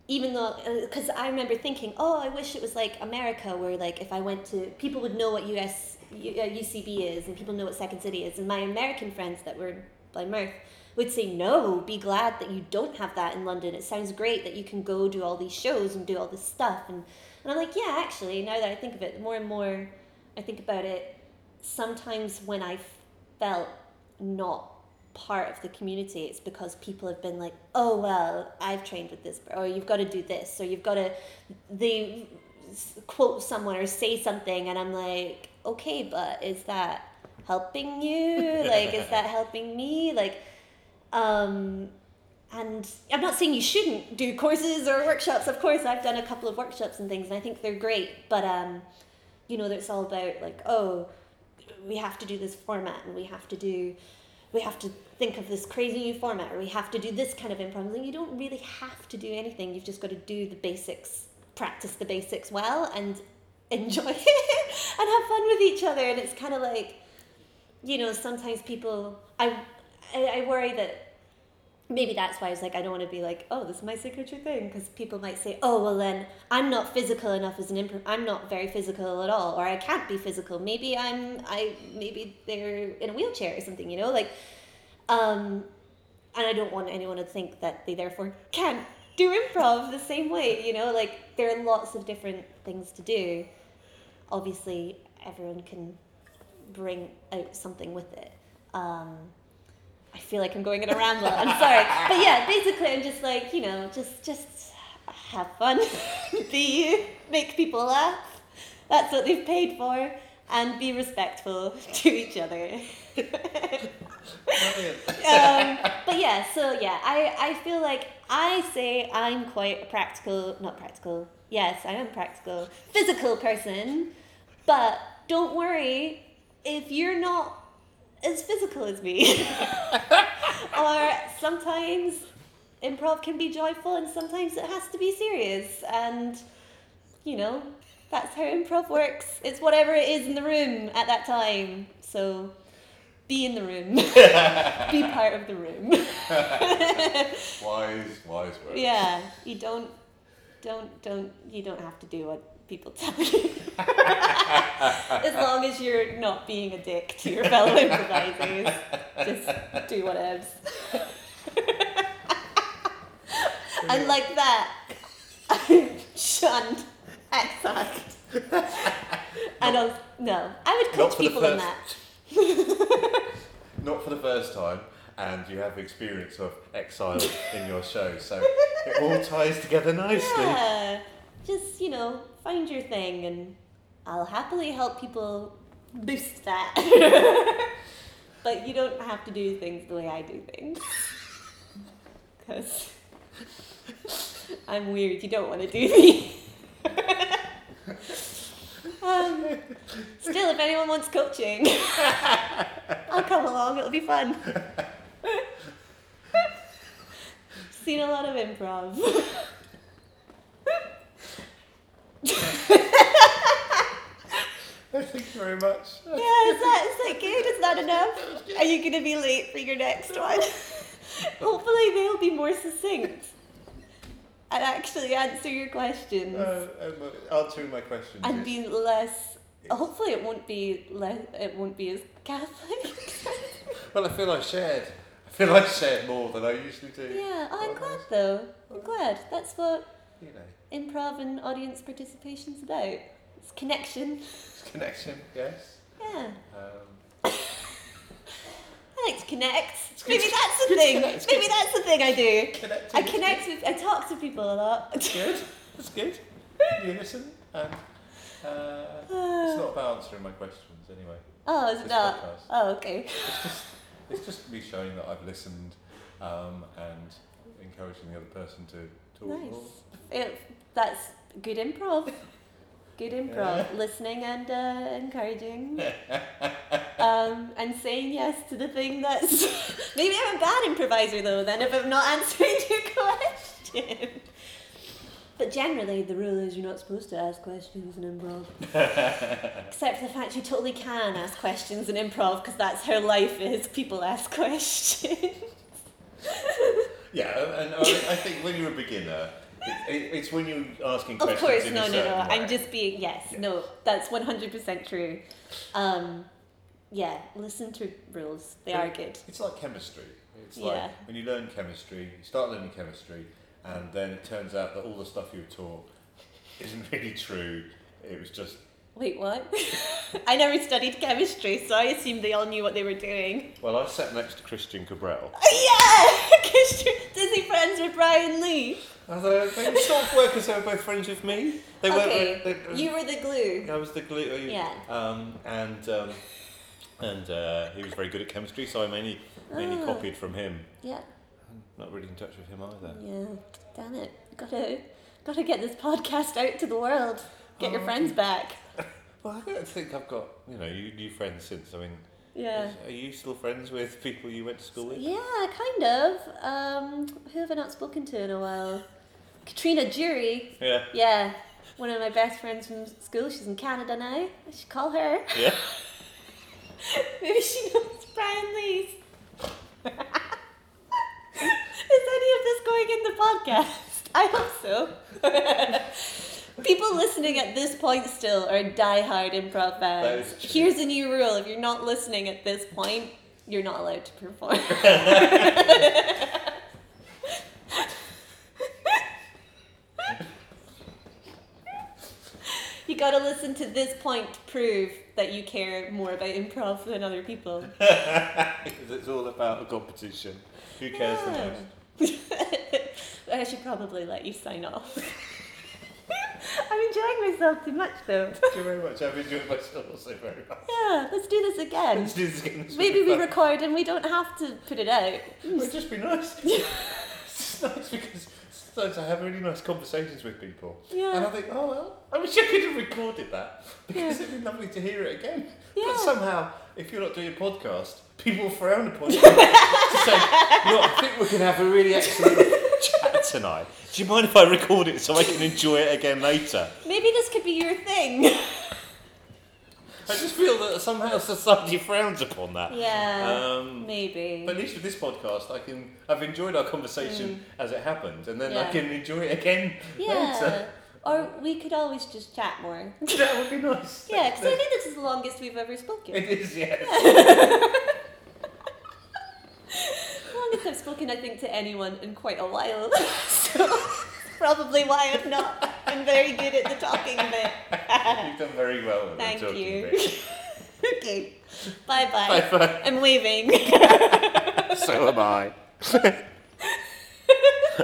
[SPEAKER 2] even though because I remember thinking, oh, I wish it was like America, where like if I went to people would know what US U- uh, UCB is, and people know what Second City is, and my American friends that were Blind Mirth would say, no, be glad that you don't have that in London. It sounds great that you can go do all these shows and do all this stuff, and and I'm like, yeah, actually, now that I think of it, more and more I think about it, sometimes when I felt not part of the community, it's because people have been like, oh, well, I've trained with this, or you've got to do this, or you've got to, they quote someone or say something, and I'm like, okay, but is that helping you? *laughs* like, is that helping me? Like, um, and I'm not saying you shouldn't do courses or workshops. Of course, I've done a couple of workshops and things, and I think they're great. But um, you know, it's all about like, oh, we have to do this format, and we have to do, we have to think of this crazy new format, or we have to do this kind of improv. And you don't really have to do anything. You've just got to do the basics, practice the basics well, and enjoy *laughs* it and have fun with each other. And it's kind of like, you know, sometimes people, I, I, I worry that maybe that's why I was like, I don't want to be like, oh, this is my signature thing, because people might say, oh, well then I'm not physical enough as an improv. I'm not very physical at all, or I can't be physical. Maybe I'm, I maybe they're in a wheelchair or something, you know, like, um, and I don't want anyone to think that they therefore can't do improv the same way, you know, like there are lots of different things to do. Obviously, everyone can bring out something with it. Um, I feel like I'm going in a ramble. I'm sorry, but yeah, basically, I'm just like you know, just just have fun, *laughs* be you, make people laugh. That's what they've paid for, and be respectful *laughs* to each other. um, but yeah, so yeah, I, I feel like I say I'm quite a practical, not practical, yes, I am practical, physical person, but don't worry if you're not as physical as me. *laughs* or sometimes improv can be joyful and sometimes it has to be serious, and you know, that's how improv works. It's whatever it is in the room at that time. So be in the room. *laughs* be part of the room. *laughs*
[SPEAKER 1] Wise, wise words.
[SPEAKER 2] yeah, you don't don't don't you don't have to do what people tell you. *laughs* as long as you're not being a dick to your fellow improvisers. Just do whatevs. *laughs* and like that, I'm *laughs* shunned. Exact. and I was, no, I would coach people in that.
[SPEAKER 1] Not for the first time, and you have experience of exile in your show, so it all ties together nicely.
[SPEAKER 2] Yeah, just you know, find your thing, and I'll happily help people boost that. *laughs* but you don't have to do things the way I do things, *laughs* because I'm weird. You don't want to do me. *laughs* um, still, if anyone wants coaching, I'll come along. It'll be fun. Seen a lot of improv.
[SPEAKER 1] Thank you very much.
[SPEAKER 2] Yeah, is that, is that good? Is that enough? Are you going to be late for your next one? *laughs* Hopefully, they'll be more succinct and actually answer your questions
[SPEAKER 1] Uh, um, answering my questions.
[SPEAKER 2] and be less. Hopefully, it won't be less. It won't be as Catholic. *laughs*
[SPEAKER 1] Well, I feel I shared. I feel I shared more than I usually do.
[SPEAKER 2] Yeah, oh, I'm glad though. I'm glad. That's what
[SPEAKER 1] You know,
[SPEAKER 2] improv and audience participation's about. It's connection.
[SPEAKER 1] It's connection. Yes.
[SPEAKER 2] Yeah.
[SPEAKER 1] Um, *laughs*
[SPEAKER 2] I like to connect. Maybe that's the thing. Maybe that's the thing I do.
[SPEAKER 1] connecting.
[SPEAKER 2] I connect with, I talk to people a lot.
[SPEAKER 1] It's good. That's good. You listen, and uh, it's not about answering my questions anyway.
[SPEAKER 2] Oh, is it not?
[SPEAKER 1] podcast.
[SPEAKER 2] Oh, okay.
[SPEAKER 1] It's just, it's just me showing that I've listened um, and encouraging the other person to talk
[SPEAKER 2] Nice.
[SPEAKER 1] more.
[SPEAKER 2] It, that's good improv. Good improv. Listening and uh, encouraging. *laughs* um, and saying yes to the thing that's. *laughs* Maybe I'm a bad improviser though, then, if I'm not answering your *laughs* question. But generally, the rule is you're not supposed to ask questions in improv. Except for the fact you totally can ask questions in improv because that's how life is. People ask questions.
[SPEAKER 1] Yeah, and I, I think when you're a beginner, it, it, it's when you're asking
[SPEAKER 2] Of
[SPEAKER 1] questions.
[SPEAKER 2] Of
[SPEAKER 1] course,
[SPEAKER 2] no, no, no.
[SPEAKER 1] way.
[SPEAKER 2] I'm just being yes,
[SPEAKER 1] Yeah.
[SPEAKER 2] no. That's one hundred percent true. Um, yeah, listen to rules. They are good.
[SPEAKER 1] It's like chemistry. It's
[SPEAKER 2] Yeah.
[SPEAKER 1] like when you learn chemistry, you start learning chemistry, and then it turns out that all the stuff you were taught isn't *laughs* really true. It was just
[SPEAKER 2] Wait, what? *laughs* I never studied chemistry, so I assumed they all knew what they were doing.
[SPEAKER 1] well, I sat next to Christian Cabral. *laughs*
[SPEAKER 2] yeah, Christian Disney friends with Brian Lee.
[SPEAKER 1] Although they sort of work because they were both friends with me. They
[SPEAKER 2] okay,
[SPEAKER 1] were. They,
[SPEAKER 2] you were the glue.
[SPEAKER 1] I was the glue.
[SPEAKER 2] Yeah.
[SPEAKER 1] Um, and um, and uh, he was very good at chemistry, so I mainly mainly
[SPEAKER 2] Ah.
[SPEAKER 1] copied from him.
[SPEAKER 2] Yeah,
[SPEAKER 1] Not really in touch with him either.
[SPEAKER 2] yeah. Damn it, gotta gotta get this podcast out to the world. Get your
[SPEAKER 1] Oh,
[SPEAKER 2] friends back. *laughs*
[SPEAKER 1] Well, I don't think I've got you know you new friends since. I mean,
[SPEAKER 2] Yeah.
[SPEAKER 1] are you still friends with people you went to school with?
[SPEAKER 2] Yeah, kind of. Um, who have I not spoken to in a while? Katrina Jury.
[SPEAKER 1] Yeah.
[SPEAKER 2] Yeah, one of my best friends from school. She's in Canada now. I should call her.
[SPEAKER 1] Yeah. *laughs*
[SPEAKER 2] Maybe she knows Brian Lee's. *laughs* Is any of this going in the podcast? *laughs* I hope so. People listening at this point still are diehard improv fans. Here's a new rule: if you're not listening at this point, you're not allowed to perform. You gotta listen to this point to prove that you care more about improv than other people. *laughs*
[SPEAKER 1] Because it's all about a competition. Who cares the most? *laughs*
[SPEAKER 2] I should probably let you sign off. *laughs* I'm enjoying myself too much though.
[SPEAKER 1] Thank you very much. I've enjoyed myself also very much.
[SPEAKER 2] Yeah, let's do this again.
[SPEAKER 1] Let's do this again. This
[SPEAKER 2] Maybe we record and we don't have to put it out.
[SPEAKER 1] It would just be nice. it's just nice because sometimes I have really nice conversations with people.
[SPEAKER 2] Yeah.
[SPEAKER 1] And I think, oh well, I wish I could have recorded that *laughs* because
[SPEAKER 2] Yeah.
[SPEAKER 1] it'd be lovely to hear it again.
[SPEAKER 2] Yeah.
[SPEAKER 1] But somehow, if you're not doing a podcast, people frown upon you *laughs* to say, look, I think we can have a really excellent chat tonight. Do you mind if I record it so I can enjoy it again later?
[SPEAKER 2] Maybe this could be your thing. *laughs*
[SPEAKER 1] I just feel that somehow *laughs* society frowns upon that.
[SPEAKER 2] Yeah.
[SPEAKER 1] Um,
[SPEAKER 2] maybe.
[SPEAKER 1] But at least with this podcast, I can. I've enjoyed our conversation as it happened, and then I
[SPEAKER 2] Mm.
[SPEAKER 1] Can enjoy it again *laughs*
[SPEAKER 2] yeah.
[SPEAKER 1] later.
[SPEAKER 2] Or we could always just chat more. *laughs*
[SPEAKER 1] That would be nice.
[SPEAKER 2] Yeah, because I think this is the longest we've ever spoken.
[SPEAKER 1] it is. Yes.
[SPEAKER 2] longest I've spoken, I think, to anyone in quite a while. so probably why I've not been very good at the talking bit. *laughs*
[SPEAKER 1] You've done very well. At
[SPEAKER 2] Thank
[SPEAKER 1] the talking
[SPEAKER 2] you.
[SPEAKER 1] Bit. *laughs*
[SPEAKER 2] okay. Bye bye.
[SPEAKER 1] Bye bye.
[SPEAKER 2] I'm waving. *laughs*
[SPEAKER 1] So am I.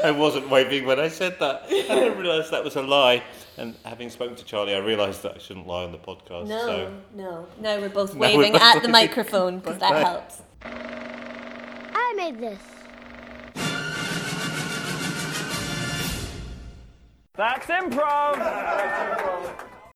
[SPEAKER 1] I wasn't waving when I said that. I didn't realise that was a lie. And having spoken to Charlie, I realised that I shouldn't lie on the podcast.
[SPEAKER 2] No,
[SPEAKER 1] So
[SPEAKER 2] no. Now we're both
[SPEAKER 1] Now we're
[SPEAKER 2] waving
[SPEAKER 1] both
[SPEAKER 2] at the
[SPEAKER 1] waving.
[SPEAKER 2] microphone because that helps.
[SPEAKER 4] I made this.
[SPEAKER 5] That's improv.